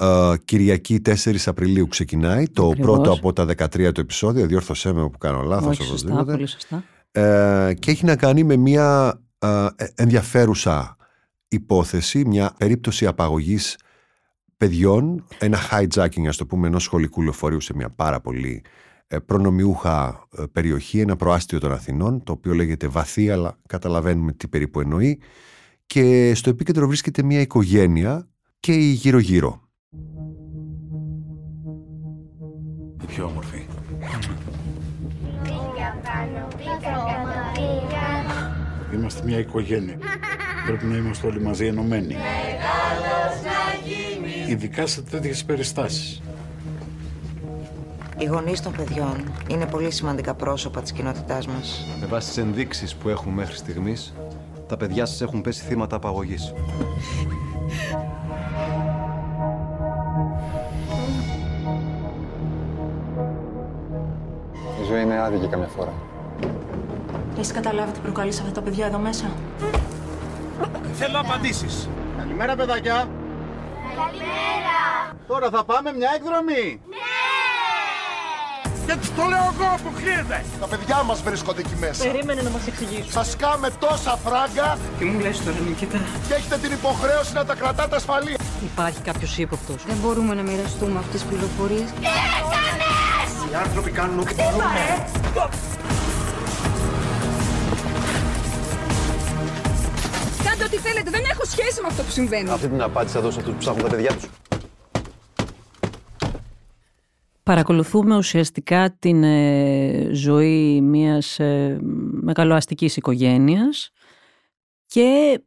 [SPEAKER 1] ε, Κυριακή 4 Απριλίου ξεκινάει το
[SPEAKER 3] Ακριβώς.
[SPEAKER 1] πρώτο από τα 13 το επεισόδιο διόρθωσέ με που κάνω λάθος
[SPEAKER 3] Όχι, σωστά,
[SPEAKER 1] οπωσδήποτε
[SPEAKER 3] πολύ σωστά.
[SPEAKER 1] ε, και έχει να κάνει με μια ε, ενδιαφέρουσα υπόθεση, μια περίπτωση απαγωγής παιδιών, ένα hijacking ας το πούμε ενός σχολικού λεωφορείου σε μια πάρα πολύ ε, προνομιούχα ε, περιοχή, ένα προάστιο των Αθηνών, το οποίο λέγεται βαθύ, αλλά καταλαβαίνουμε τι περίπου εννοεί. Και στο επίκεντρο βρίσκεται μια οικογένεια και η γύρω-γύρω.
[SPEAKER 2] Η πιο όμορφη.
[SPEAKER 4] Είμαστε μια οικογένεια. Πρέπει να είμαστε όλοι μαζί ενωμένοι. Ειδικά σε τέτοιες περιστάσεις.
[SPEAKER 5] Οι γονείς των παιδιών είναι πολύ σημαντικά πρόσωπα της κοινότητάς μας.
[SPEAKER 6] Με βάση τις ενδείξεις που έχουμε μέχρι στιγμής, τα παιδιά σας έχουν πέσει θύματα
[SPEAKER 7] απαγωγής. Ζωή είναι άδικη καμιά φορά.
[SPEAKER 8] Έχει καταλάβει τι προκαλεί σε αυτά τα παιδιά εδώ μέσα;
[SPEAKER 9] Θέλω απαντήσεις.
[SPEAKER 10] Καλημέρα, παιδάκια. Καλημέρα. Τώρα θα πάμε μια εκδρομή.
[SPEAKER 9] Και τους το λέω εγώ, αποκλείεται.
[SPEAKER 10] Τα παιδιά μας βρίσκονται εκεί μέσα.
[SPEAKER 8] Περίμενε να μας εξηγήσεις.
[SPEAKER 10] Σας κάμε τόσα φράγκα
[SPEAKER 8] Τι μου λες τώρα, Νικήτα.
[SPEAKER 10] και έχετε την υποχρέωση να τα κρατάτε ασφαλή.
[SPEAKER 3] Υπάρχει κάποιος ύποπτος;
[SPEAKER 8] Δεν μπορούμε να μοιραστούμε αυτές τις πληροφορίες.
[SPEAKER 10] Οι άνθρωποι κάνουν ό,τι
[SPEAKER 8] Κάντε ό,τι θέλετε, δεν έχω σχέση με αυτό που συμβαίνει.
[SPEAKER 6] Αυτή την απάντηση θα δώσω αυτού που ψάχνουν τα παιδιά τους. Παρακολουθούμε
[SPEAKER 3] ουσιαστικά την ε, ζωή μιας ε, μεγαλοαστικής οικογένειας και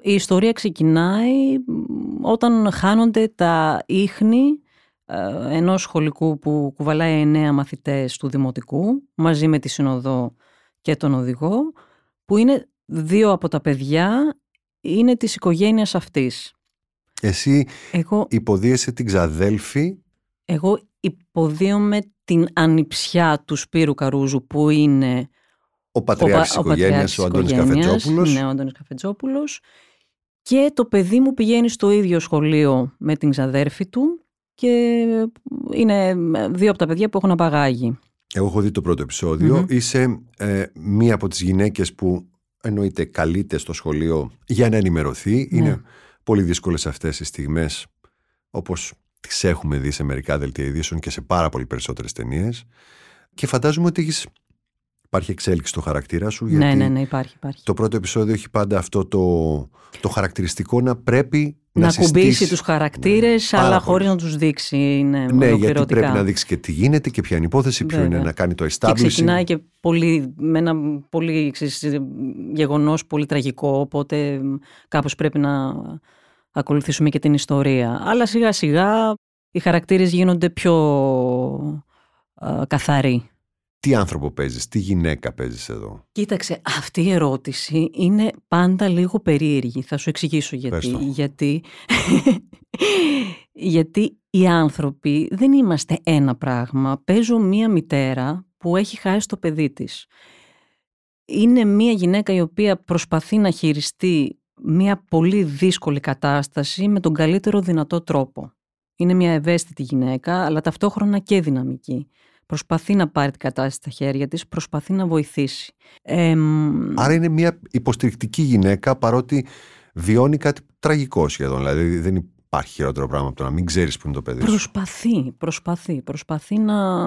[SPEAKER 3] η ιστορία ξεκινάει μ, όταν χάνονται τα ίχνη ε, ενός σχολικού που κουβαλάει εννέα μαθητές του Δημοτικού μαζί με τη Συνοδό και τον οδηγό που είναι δύο από τα παιδιά είναι της οικογένειας αυτής.
[SPEAKER 1] Εσύ
[SPEAKER 3] Εγώ
[SPEAKER 1] υποδίεσαι την ξαδέλφη
[SPEAKER 3] Εγώ υποδίωμαι την ανιψιά του Σπύρου Καρούζου που είναι
[SPEAKER 1] ο πατριάρχης της
[SPEAKER 3] πα-
[SPEAKER 1] οικογένειας, ο Αντώνης
[SPEAKER 3] οικογένειας,
[SPEAKER 1] Καφετζόπουλος.
[SPEAKER 3] Ναι, ο Αντώνης Καφετζόπουλος. Και το παιδί μου πηγαίνει στο ίδιο σχολείο με την ξαδέρφη του και είναι δύο από τα παιδιά που έχουν απαγάγει.
[SPEAKER 1] Εγώ έχω δει το πρώτο επεισόδιο. Είσαι ε, μία από τις γυναίκες που εννοείται καλείται στο σχολείο για να ενημερωθεί.
[SPEAKER 3] Ναι.
[SPEAKER 1] Είναι πολύ δύσκολες αυτές οι στιγμές όπως τις έχουμε δει σε μερικά δελτία ειδήσεων και σε πάρα πολύ περισσότερες ταινίες. Και φαντάζομαι ότι έχεις... υπάρχει εξέλιξη στο χαρακτήρα σου.
[SPEAKER 3] Ναι,
[SPEAKER 1] γιατί
[SPEAKER 3] ναι, ναι, υπάρχει, υπάρχει.
[SPEAKER 1] Το πρώτο επεισόδιο έχει πάντα αυτό το, το χαρακτηριστικό να πρέπει να,
[SPEAKER 3] να κουμπίσει
[SPEAKER 1] συστήσει-
[SPEAKER 3] τους χαρακτήρες,
[SPEAKER 1] Ναι, πάρα
[SPEAKER 3] αλλά
[SPEAKER 1] πολύ.
[SPEAKER 3] χωρίς να τους δείξει. Ναι,
[SPEAKER 1] Ναι, γιατί
[SPEAKER 3] ολοκληρωτικά.
[SPEAKER 1] πρέπει να δείξει και τι γίνεται και ποια είναι η υπόθεση, ποιο
[SPEAKER 3] Βέβαια.
[SPEAKER 1] είναι να κάνει το
[SPEAKER 3] Και
[SPEAKER 1] establishing.
[SPEAKER 3] ξεκινάει και πολύ, με ένα πολύ ξέρεις, γεγονός πολύ τραγικό, οπότε κάπως πρέπει να ακολουθήσουμε και την ιστορία. Αλλά σιγά σιγά οι χαρακτήρες γίνονται πιο α, καθαροί.
[SPEAKER 1] Τι άνθρωπο παίζεις, τι γυναίκα παίζεις εδώ;
[SPEAKER 3] Κοίταξε, αυτή η ερώτηση είναι πάντα λίγο περίεργη. Θα σου εξηγήσω γιατί.
[SPEAKER 1] Πες το.
[SPEAKER 3] Γιατί, *laughs* γιατί οι άνθρωποι δεν είμαστε ένα πράγμα. Παίζω μία μητέρα που έχει χάσει το παιδί της. Είναι μία γυναίκα η οποία προσπαθεί να χειριστεί μία πολύ δύσκολη κατάσταση με τον καλύτερο δυνατό τρόπο. Είναι μια ευαίσθητη γυναίκα, αλλά ταυτόχρονα και δυναμική. Προσπαθεί να πάρει την κατάσταση στα χέρια της, προσπαθεί να βοηθήσει. Εμ,
[SPEAKER 1] Άρα είναι μια υποστηρικτική γυναίκα παρότι βιώνει κάτι τραγικό σχεδόν. Δηλαδή δεν υπάρχει χειρότερο πράγμα από το να μην ξέρεις που είναι το παιδί σου.
[SPEAKER 3] Προσπαθεί, προσπαθεί, προσπαθεί να,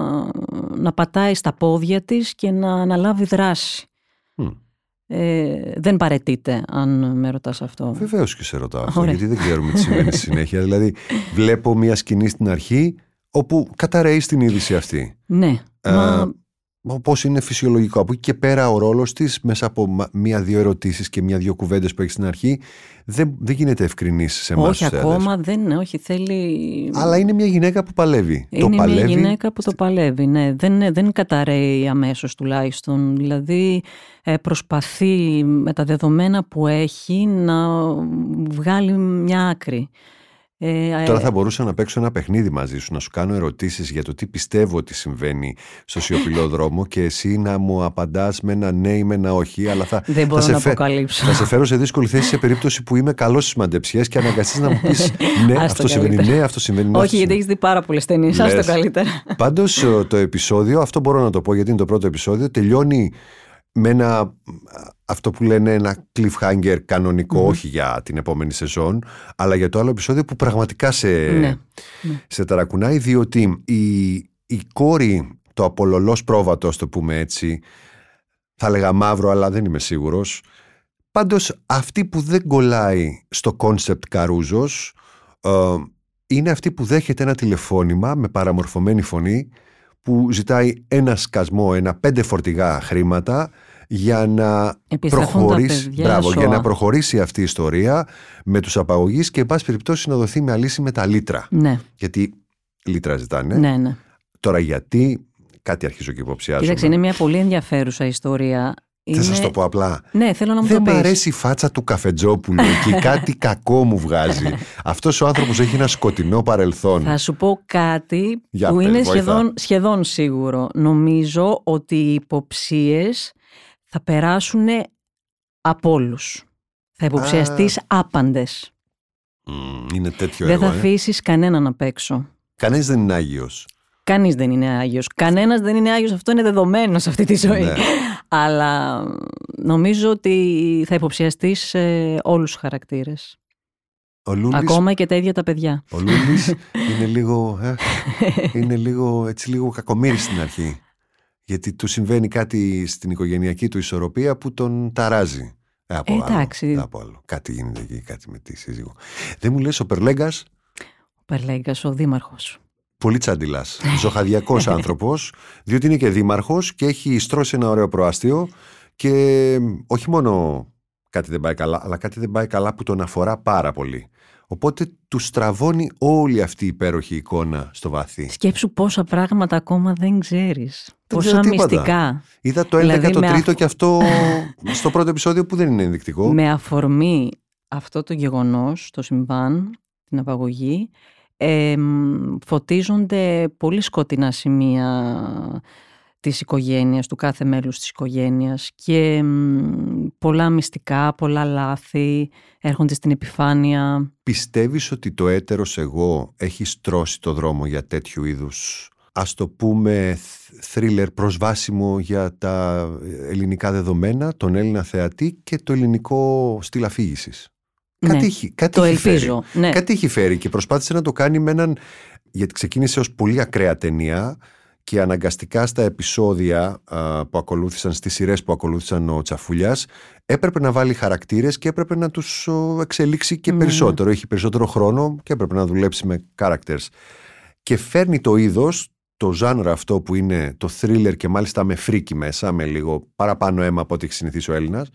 [SPEAKER 3] να πατάει στα πόδια της και να αναλάβει δράση.
[SPEAKER 1] Μμ.
[SPEAKER 3] Ε, δεν παρετείται, αν με ρωτάς αυτό.
[SPEAKER 1] Βεβαίως και σε ρωτάω αυτό,
[SPEAKER 3] Ωραία.
[SPEAKER 1] γιατί δεν ξέρουμε τι συμβαίνει στη συνέχεια. *laughs* Δηλαδή, βλέπω μια σκηνή στην αρχή όπου καταραίει στην είδηση αυτή.
[SPEAKER 3] Ναι,
[SPEAKER 1] Ε,
[SPEAKER 3] μα
[SPEAKER 1] Όπω είναι φυσιολογικό. Από εκεί και πέρα ο ρόλος της, μέσα από μα- μία-δύο ερωτήσεις και μία-δύο κουβέντες που έχεις στην αρχή, δεν, δεν γίνεται ευκρινής σε εμάς.
[SPEAKER 3] όχι ακόμα, δεν είναι, όχι, θέλει...
[SPEAKER 1] Αλλά είναι μια γυναίκα που παλεύει.
[SPEAKER 3] Είναι
[SPEAKER 1] το
[SPEAKER 3] μια
[SPEAKER 1] παλεύει.
[SPEAKER 3] γυναίκα που το παλεύει, ναι. Δεν, δεν καταραίει αμέσως τουλάχιστον. Δηλαδή ε, προσπαθεί με τα δεδομένα που έχει να βγάλει μια άκρη. Ε,
[SPEAKER 1] Τώρα
[SPEAKER 3] ε,
[SPEAKER 1] θα μπορούσα να παίξω ένα παιχνίδι μαζί σου, να σου κάνω ερωτήσεις για το τι πιστεύω ότι συμβαίνει στο σιωπηλό *laughs* δρόμο και εσύ να μου απαντάς με ένα ναι ή με ένα όχι, αλλά θα,
[SPEAKER 3] Δεν μπορώ
[SPEAKER 1] θα, σε
[SPEAKER 3] να
[SPEAKER 1] φε-
[SPEAKER 3] αποκαλύψω.
[SPEAKER 1] θα σε φέρω σε δύσκολη θέση σε περίπτωση που είμαι καλός στις μαντεψιές και αναγκαστείς να μου πεις ναι,
[SPEAKER 3] Άστο
[SPEAKER 1] αυτό συμβαίνει,
[SPEAKER 3] καλύτερα.
[SPEAKER 1] ναι, αυτό συμβαίνει, ναι,
[SPEAKER 3] όχι,
[SPEAKER 1] αυτό
[SPEAKER 3] γιατί
[SPEAKER 1] συμβαίνει.
[SPEAKER 3] έχεις δει πάρα πολλές ταινίες.
[SPEAKER 1] Λες.
[SPEAKER 3] Άστο καλύτερα.
[SPEAKER 1] Πάντως ε, το επεισόδιο, αυτό μπορώ να το πω γιατί είναι το πρώτο επεισόδιο, τελειώνει με ένα, αυτό που λένε ένα cliffhanger κανονικό, όχι για την επόμενη σεζόν, αλλά για το άλλο επεισόδιο που πραγματικά σε,
[SPEAKER 3] Ναι,
[SPEAKER 1] σε ταρακουνάει, διότι η, η κόρη, το απολολός πρόβατο, ας το πούμε έτσι, θα έλεγα μαύρο, αλλά δεν είμαι σίγουρος, πάντως αυτή που δεν κολλάει στο concept Καρούζος, ε, είναι αυτή που δέχεται ένα τηλεφώνημα με παραμορφωμένη φωνή που ζητάει ένα σκασμό, ένα πέντε φορτηγά χρήματα για να
[SPEAKER 3] Επιστρέφουν τα
[SPEAKER 1] προχωρήσει,
[SPEAKER 3] παιδιά
[SPEAKER 1] μπράβο, για
[SPEAKER 3] σώα.
[SPEAKER 1] να προχωρήσει αυτή η ιστορία με τους απαγωγείς και εν πάση περιπτώσει να δοθεί μια λύση με τα λίτρα.
[SPEAKER 3] Ναι,
[SPEAKER 1] Γιατί λίτρα ζητάνε.
[SPEAKER 3] ναι, ναι.
[SPEAKER 1] Τώρα γιατί, κάτι αρχίζω και υποψιάζομαι.
[SPEAKER 3] Κοίταξε, είναι μια πολύ ενδιαφέρουσα ιστορία.
[SPEAKER 1] Θα
[SPEAKER 3] Είναι...
[SPEAKER 1] σας το πω απλά.
[SPEAKER 3] Ναι, θέλω να μου
[SPEAKER 1] Δεν
[SPEAKER 3] το
[SPEAKER 1] μ'
[SPEAKER 3] πεις.
[SPEAKER 1] αρέσει η φάτσα του καφετζόπουλου *laughs* εκεί. κάτι κακό μου βγάζει. Αυτός ο άνθρωπος έχει ένα σκοτεινό παρελθόν.
[SPEAKER 3] Θα σου πω κάτι
[SPEAKER 1] Για
[SPEAKER 3] που
[SPEAKER 1] πες,
[SPEAKER 3] είναι
[SPEAKER 1] βοηθά.
[SPEAKER 3] σχεδόν, σχεδόν σίγουρο. Νομίζω ότι οι υποψίες θα περάσουν από όλους. Θα υποψιαστείς άπαντες.
[SPEAKER 1] Μμμ, είναι τέτοιο
[SPEAKER 3] Δεν
[SPEAKER 1] έργο.
[SPEAKER 3] θα
[SPEAKER 1] ε.
[SPEAKER 3] αφήσεις κανέναν απ' έξω.
[SPEAKER 1] Κανείς δεν είναι Άγιος.
[SPEAKER 3] Κανείς δεν είναι Άγιος. Κανένας δεν είναι Άγιος. Αυτό είναι δεδομένο σε αυτή τη ζωή.
[SPEAKER 1] Ναι. *laughs*
[SPEAKER 3] Αλλά νομίζω ότι θα υποψιαστείς ε, όλους τους χαρακτήρες.
[SPEAKER 1] Ο Λούλης,
[SPEAKER 3] Ακόμα και τα ίδια τα παιδιά.
[SPEAKER 1] ο Λούλης *laughs* είναι λίγο, ε, είναι λίγο, έτσι λίγο κακομύρης στην αρχή. Γιατί του συμβαίνει κάτι στην οικογενειακή του ισορροπία που τον ταράζει. Ε, από άλλο,
[SPEAKER 3] Εντάξει.
[SPEAKER 1] ε, από άλλο. Κάτι γίνεται εκεί, κάτι με τη σύζυγο. Δεν μου λες ο Περλέγκας,
[SPEAKER 3] Ο Περλέγκας, ο δήμαρχος.
[SPEAKER 1] Πολύ τσαντιλάς, ζωχαδιακός *laughs* άνθρωπος, διότι είναι και δήμαρχος και έχει στρώσει ένα ωραίο προάστιο και όχι μόνο κάτι δεν πάει καλά, αλλά κάτι δεν πάει καλά που τον αφορά πάρα πολύ. Οπότε του στραβώνει όλη αυτή η υπέροχη εικόνα στο βαθύ.
[SPEAKER 3] Σκέψου πόσα πράγματα ακόμα δεν ξέρεις.
[SPEAKER 1] Δεν
[SPEAKER 3] πόσα
[SPEAKER 1] ξέρω τίποτα.
[SPEAKER 3] μυστικά.
[SPEAKER 1] Είδα το 11
[SPEAKER 3] Δηλαδή,
[SPEAKER 1] το
[SPEAKER 3] με
[SPEAKER 1] τρίτο
[SPEAKER 3] αφ-
[SPEAKER 1] και αυτό στο πρώτο επεισόδιο που δεν είναι ενδεικτικό.
[SPEAKER 3] Με αφορμή αυτό το γεγονός, το συμβάν, την απαγωγή, εμ, φωτίζονται πολύ σκοτεινά σημεία της οικογένειας, του κάθε μέλους της οικογένειας και εμ, πολλά μυστικά, πολλά λάθη έρχονται στην επιφάνεια.
[SPEAKER 1] Πιστεύεις ότι το έτερος εγώ έχει στρώσει το δρόμο για τέτοιου είδους ας το πούμε θρίλερ προσβάσιμο για τα ελληνικά δεδομένα, τον Έλληνα θεατή και το ελληνικό στυλ αφήγησης;
[SPEAKER 3] Ναι,
[SPEAKER 1] κάτι έχει, κάτι
[SPEAKER 3] το
[SPEAKER 1] έχει
[SPEAKER 3] ελπίζω.
[SPEAKER 1] Φέρει.
[SPEAKER 3] Ναι.
[SPEAKER 1] Κάτι έχει φέρει και προσπάθησε να το κάνει με έναν. Γιατί ξεκίνησε ως πολύ ακραία ταινία και αναγκαστικά στα επεισόδια α, που ακολούθησαν, στις σειρές που ακολούθησαν ο Τσαφούλιας έπρεπε να βάλει χαρακτήρες και έπρεπε να τους ο, εξελίξει και
[SPEAKER 3] Ναι.
[SPEAKER 1] περισσότερο. Έχει περισσότερο χρόνο και έπρεπε να δουλέψει με characters. Και φέρνει το είδος, το ζάνρο αυτό που είναι το thriller και μάλιστα με φρίκι μέσα, με λίγο παραπάνω αίμα από ό,τι έχει συνηθίσει ο Έλληνας,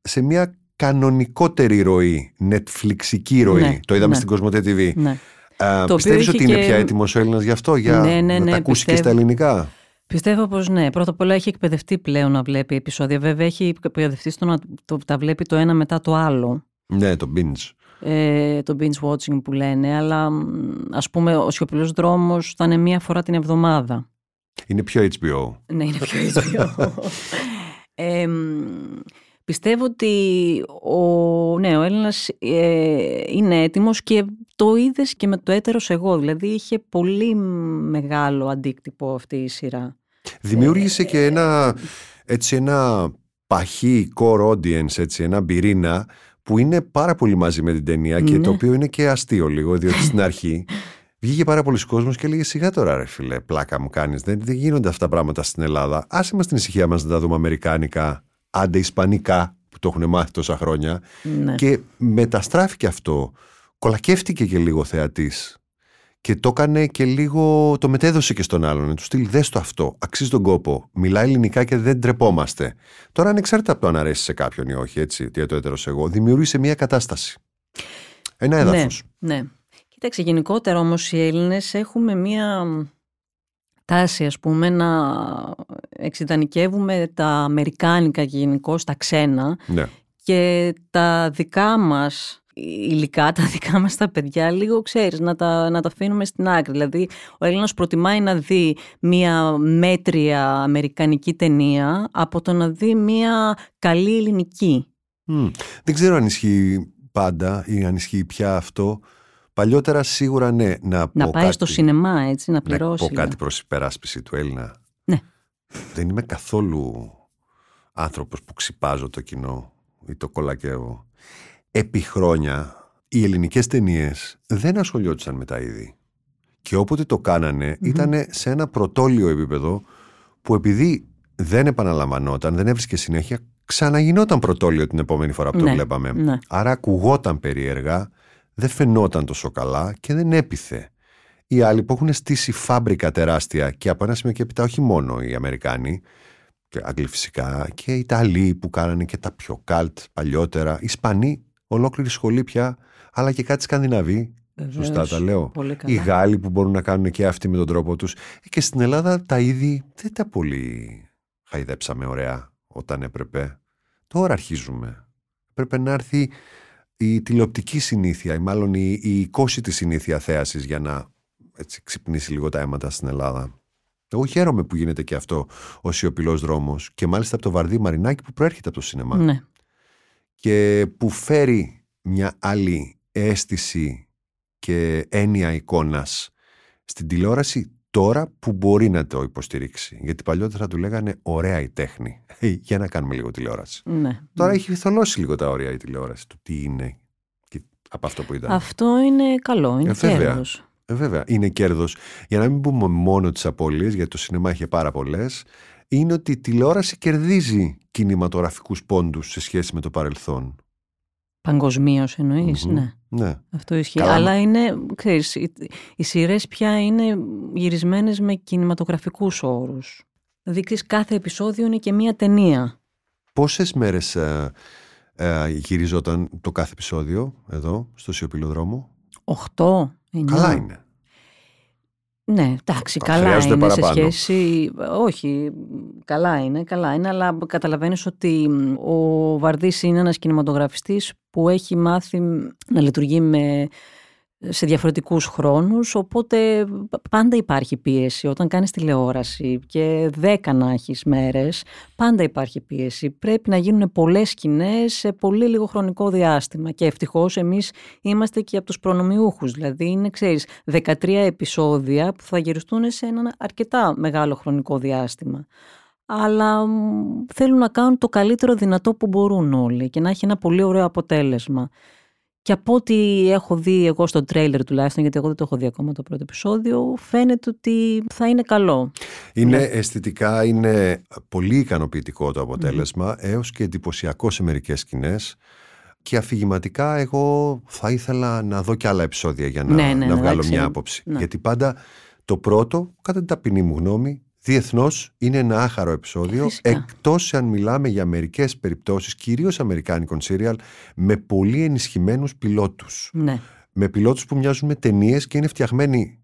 [SPEAKER 1] σε μια κανονικότερη ροή, netflixική ροή.
[SPEAKER 3] Ναι,
[SPEAKER 1] το είδαμε
[SPEAKER 3] ναι.
[SPEAKER 1] στην Κοσμοτέ TV.
[SPEAKER 3] Ναι.
[SPEAKER 1] Α,
[SPEAKER 3] Το
[SPEAKER 1] πιστεύεις
[SPEAKER 3] οποίο
[SPEAKER 1] ότι
[SPEAKER 3] είχε
[SPEAKER 1] είναι
[SPEAKER 3] και-
[SPEAKER 1] πια έτοιμος ο Έλληνας γι' αυτό, για
[SPEAKER 3] Ναι, ναι,
[SPEAKER 1] να
[SPEAKER 3] ναι,
[SPEAKER 1] τα ακούσει και στα
[SPEAKER 3] πιστεύω.
[SPEAKER 1] ελληνικά;
[SPEAKER 3] Πιστεύω πως ναι. Πρώτα απ' όλα έχει εκπαιδευτεί πλέον να βλέπει επεισόδια. Βέβαια έχει εκπαιδευτεί στο να το, τα βλέπει το ένα μετά το άλλο.
[SPEAKER 1] Ναι, το binge.
[SPEAKER 3] Ε, το binge watching που λένε. Αλλά μ, ας πούμε ο σιωπηλός δρόμος θα είναι μία φορά την εβδομάδα.
[SPEAKER 1] Είναι πιο HBO.
[SPEAKER 3] Ναι, είναι πιο HBO. *laughs* ε, μ, πιστεύω ότι ο, ναι, ο Έλληνας ε, είναι έτοιμος και το είδες και με το έτερος εγώ. Δηλαδή είχε πολύ μεγάλο αντίκτυπο αυτή η σειρά.
[SPEAKER 1] Δημιούργησε και ένα, έτσι, ένα παχύ core audience, έτσι, ένα πυρήνα που είναι πάρα πολύ μαζί με την ταινία και
[SPEAKER 3] Ναι.
[SPEAKER 1] το οποίο είναι και αστείο λίγο, διότι στην αρχή βγήκε πάρα πολλοί κόσμος και έλεγε σιγά τώρα ρε φίλε, πλάκα μου κάνεις, δεν, δεν γίνονται αυτά τα πράγματα στην Ελλάδα. Άσε μας την ησυχία μας να τα δούμε αμερικάνικα, άντε ισπανικά που το έχουν μάθει τόσα χρόνια
[SPEAKER 3] Ναι.
[SPEAKER 1] και μεταστράφηκε αυτό, κολακεύτηκε και λίγο ο θεατής και το έκανε και λίγο, το μετέδωσε και στον άλλον. Του στυλ, δες το αυτό, αξίζει τον κόπο. Μιλάει ελληνικά και δεν τρεπόμαστε. Τώρα, ανεξάρτητα από το αν αρέσει σε κάποιον ή όχι, έτσι, τι το έτερος εγώ, δημιούργησε μια κατάσταση. Ένα έδαφος.
[SPEAKER 3] Ναι, ναι. Κοίταξε, γενικότερα όμως οι Έλληνες έχουμε μία τάση, ας πούμε, να εξειδανικεύουμε τα αμερικάνικα και γενικώ τα ξένα
[SPEAKER 1] Ναι.
[SPEAKER 3] και τα δικά μας υλικά, τα δικά μας τα παιδιά, λίγο ξέρεις, να τα, να τα αφήνουμε στην άκρη. Δηλαδή, ο Έλληνας προτιμάει να δει μία μέτρια αμερικανική ταινία από το να δει μία καλή ελληνική.
[SPEAKER 1] Μμ. Δεν ξέρω αν ισχύει πάντα ή αν ισχύει πια αυτό. Παλιότερα σίγουρα ναι. Να,
[SPEAKER 3] Να
[SPEAKER 1] πω
[SPEAKER 3] πάει
[SPEAKER 1] κάτι,
[SPEAKER 3] στο σινεμά, έτσι, να
[SPEAKER 1] Να
[SPEAKER 3] πληρώσει.
[SPEAKER 1] πω κάτι προς υπεράσπιση του Έλληνα.
[SPEAKER 3] Ναι.
[SPEAKER 1] Δεν είμαι καθόλου άνθρωπος που ξυπάζω το κοινό ή το κολακεύω. Επί χρόνια οι ελληνικές ταινίες δεν ασχολιόντουσαν με τα είδη. Και όποτε το κάνανε ήταν σε ένα πρωτόλιο επίπεδο που επειδή δεν επαναλαμβανόταν, δεν έβρισκε συνέχεια, ξαναγινόταν πρωτόλιο την επόμενη φορά που το
[SPEAKER 3] Ναι,
[SPEAKER 1] βλέπαμε.
[SPEAKER 3] ναι.
[SPEAKER 1] Άρα ακουγόταν περίεργα, δεν φαινόταν τόσο καλά και δεν έπιθε. Οι άλλοι που έχουν στήσει φάμπρικα τεράστια και από ένα σημείο και έπειτα όχι μόνο οι Αμερικάνοι, και Άγγλοι φυσικά, και οι Ιταλοί που κάνανε και τα πιο καλτ παλιότερα, οι Ισπανοί, ολόκληρη σχολή πια, αλλά και κάτι Σκανδιναβοί.
[SPEAKER 3] Βεβαίως,
[SPEAKER 1] Σωστά τα λέω.
[SPEAKER 3] πολύ καλά.
[SPEAKER 1] Οι Γάλλοι που μπορούν να κάνουν και αυτοί με τον τρόπο τους. Ε, Και στην Ελλάδα τα είδη δεν τα πολύ χαϊδέψαμε ωραία όταν έπρεπε. Τώρα αρχίζουμε. Πρέπει να έρθει η τηλεοπτική συνήθεια ή μάλλον η, η εικόσιτη συνήθεια θέασης για να έτσι, ξυπνήσει λίγο τα αίματα στην Ελλάδα. Εγώ χαίρομαι που γίνεται και αυτό ο σιωπηλός δρόμος και μάλιστα από το Βαρδί Μαρινάκη που προέρχεται από το σινεμά
[SPEAKER 3] Ναι.
[SPEAKER 1] και που φέρει μια άλλη αίσθηση και έννοια εικόνας στην τηλεόραση τώρα που μπορεί να το υποστηρίξει. Γιατί παλιότερα θα του λέγανε ωραία η τέχνη. Ε, Για να κάνουμε λίγο τηλεόραση.
[SPEAKER 3] ναι.
[SPEAKER 1] Τώρα έχει θολώσει λίγο τα όρια η τηλεόραση του τι είναι και από αυτό που ήταν.
[SPEAKER 3] Αυτό είναι καλό, είναι
[SPEAKER 1] Ε, βέβαια.
[SPEAKER 3] κέρδος.
[SPEAKER 1] Ε, βέβαια, είναι κέρδος. Για να μην πούμε μόνο τις απώλειες, γιατί το σινεμά είχε πάρα πολλές, είναι ότι η τηλεόραση κερδίζει κινηματογραφικούς πόντους σε σχέση με το παρελθόν.
[SPEAKER 3] Παγκοσμίως εννοείς,
[SPEAKER 1] Μμμ.
[SPEAKER 3] ναι.
[SPEAKER 1] Ναι.
[SPEAKER 3] Αυτό ισχύει.
[SPEAKER 1] Καλά,
[SPEAKER 3] Αλλά
[SPEAKER 1] μα-
[SPEAKER 3] είναι, ξέρεις, οι, οι σειρές πια είναι γυρισμένες με κινηματογραφικούς όρους. Δηλαδή, ξέρεις, κάθε επεισόδιο είναι και μία ταινία.
[SPEAKER 1] Πόσες μέρες ε, γυριζόταν το κάθε επεισόδιο εδώ, στο Σιωπηλό Δρόμο;
[SPEAKER 3] Οχτώ, εννιά.
[SPEAKER 1] Καλά είναι.
[SPEAKER 3] Ναι, εντάξει,
[SPEAKER 1] Α,
[SPEAKER 3] καλά
[SPEAKER 1] χρειάζονται
[SPEAKER 3] είναι σε
[SPEAKER 1] παραπάνω.
[SPEAKER 3] σχέση. Όχι, καλά είναι, καλά είναι, αλλά καταλαβαίνεις ότι μ, ο Βαρδής είναι ένας κινηματογραφιστής που έχει μάθει μ, να λειτουργεί με σε διαφορετικούς χρόνους, οπότε πάντα υπάρχει πίεση. Όταν κάνεις τηλεόραση και δέκα να έχεις μέρες, πάντα υπάρχει πίεση. Πρέπει να γίνουν πολλές σκηνές σε πολύ λίγο χρονικό διάστημα και ευτυχώς εμείς είμαστε και από τους προνομιούχους. Δηλαδή είναι, ξέρεις, 13 επεισόδια που θα γυριστούν σε ένα αρκετά μεγάλο χρονικό διάστημα αλλά θέλουν να κάνουν το καλύτερο δυνατό που μπορούν όλοι και να έχει ένα πολύ ωραίο αποτέλεσμα. Και από ό,τι έχω δει εγώ στο τρέιλερ τουλάχιστον, γιατί εγώ δεν το έχω δει ακόμα το πρώτο επεισόδιο, φαίνεται ότι θα είναι καλό.
[SPEAKER 1] Είναι ναι. αισθητικά, είναι πολύ ικανοποιητικό το αποτέλεσμα, mm. έως και εντυπωσιακό σε μερικές σκηνές. Και αφηγηματικά εγώ θα ήθελα να δω και άλλα επεισόδια για να, ναι, ναι, να βγάλω μια άποψη. Γιατί πάντα το πρώτο, κατά την ταπεινή μου γνώμη, Διεθνώ είναι ένα άχαρο επεισόδιο, εκτός αν μιλάμε για μερικές περιπτώσεις, κυρίως αμερικάνικων σύριαλ, με πολύ ενισχυμένους πιλότους.
[SPEAKER 3] Ναι.
[SPEAKER 1] Με πιλότους που μοιάζουν με ταινίες και είναι φτιαγμένοι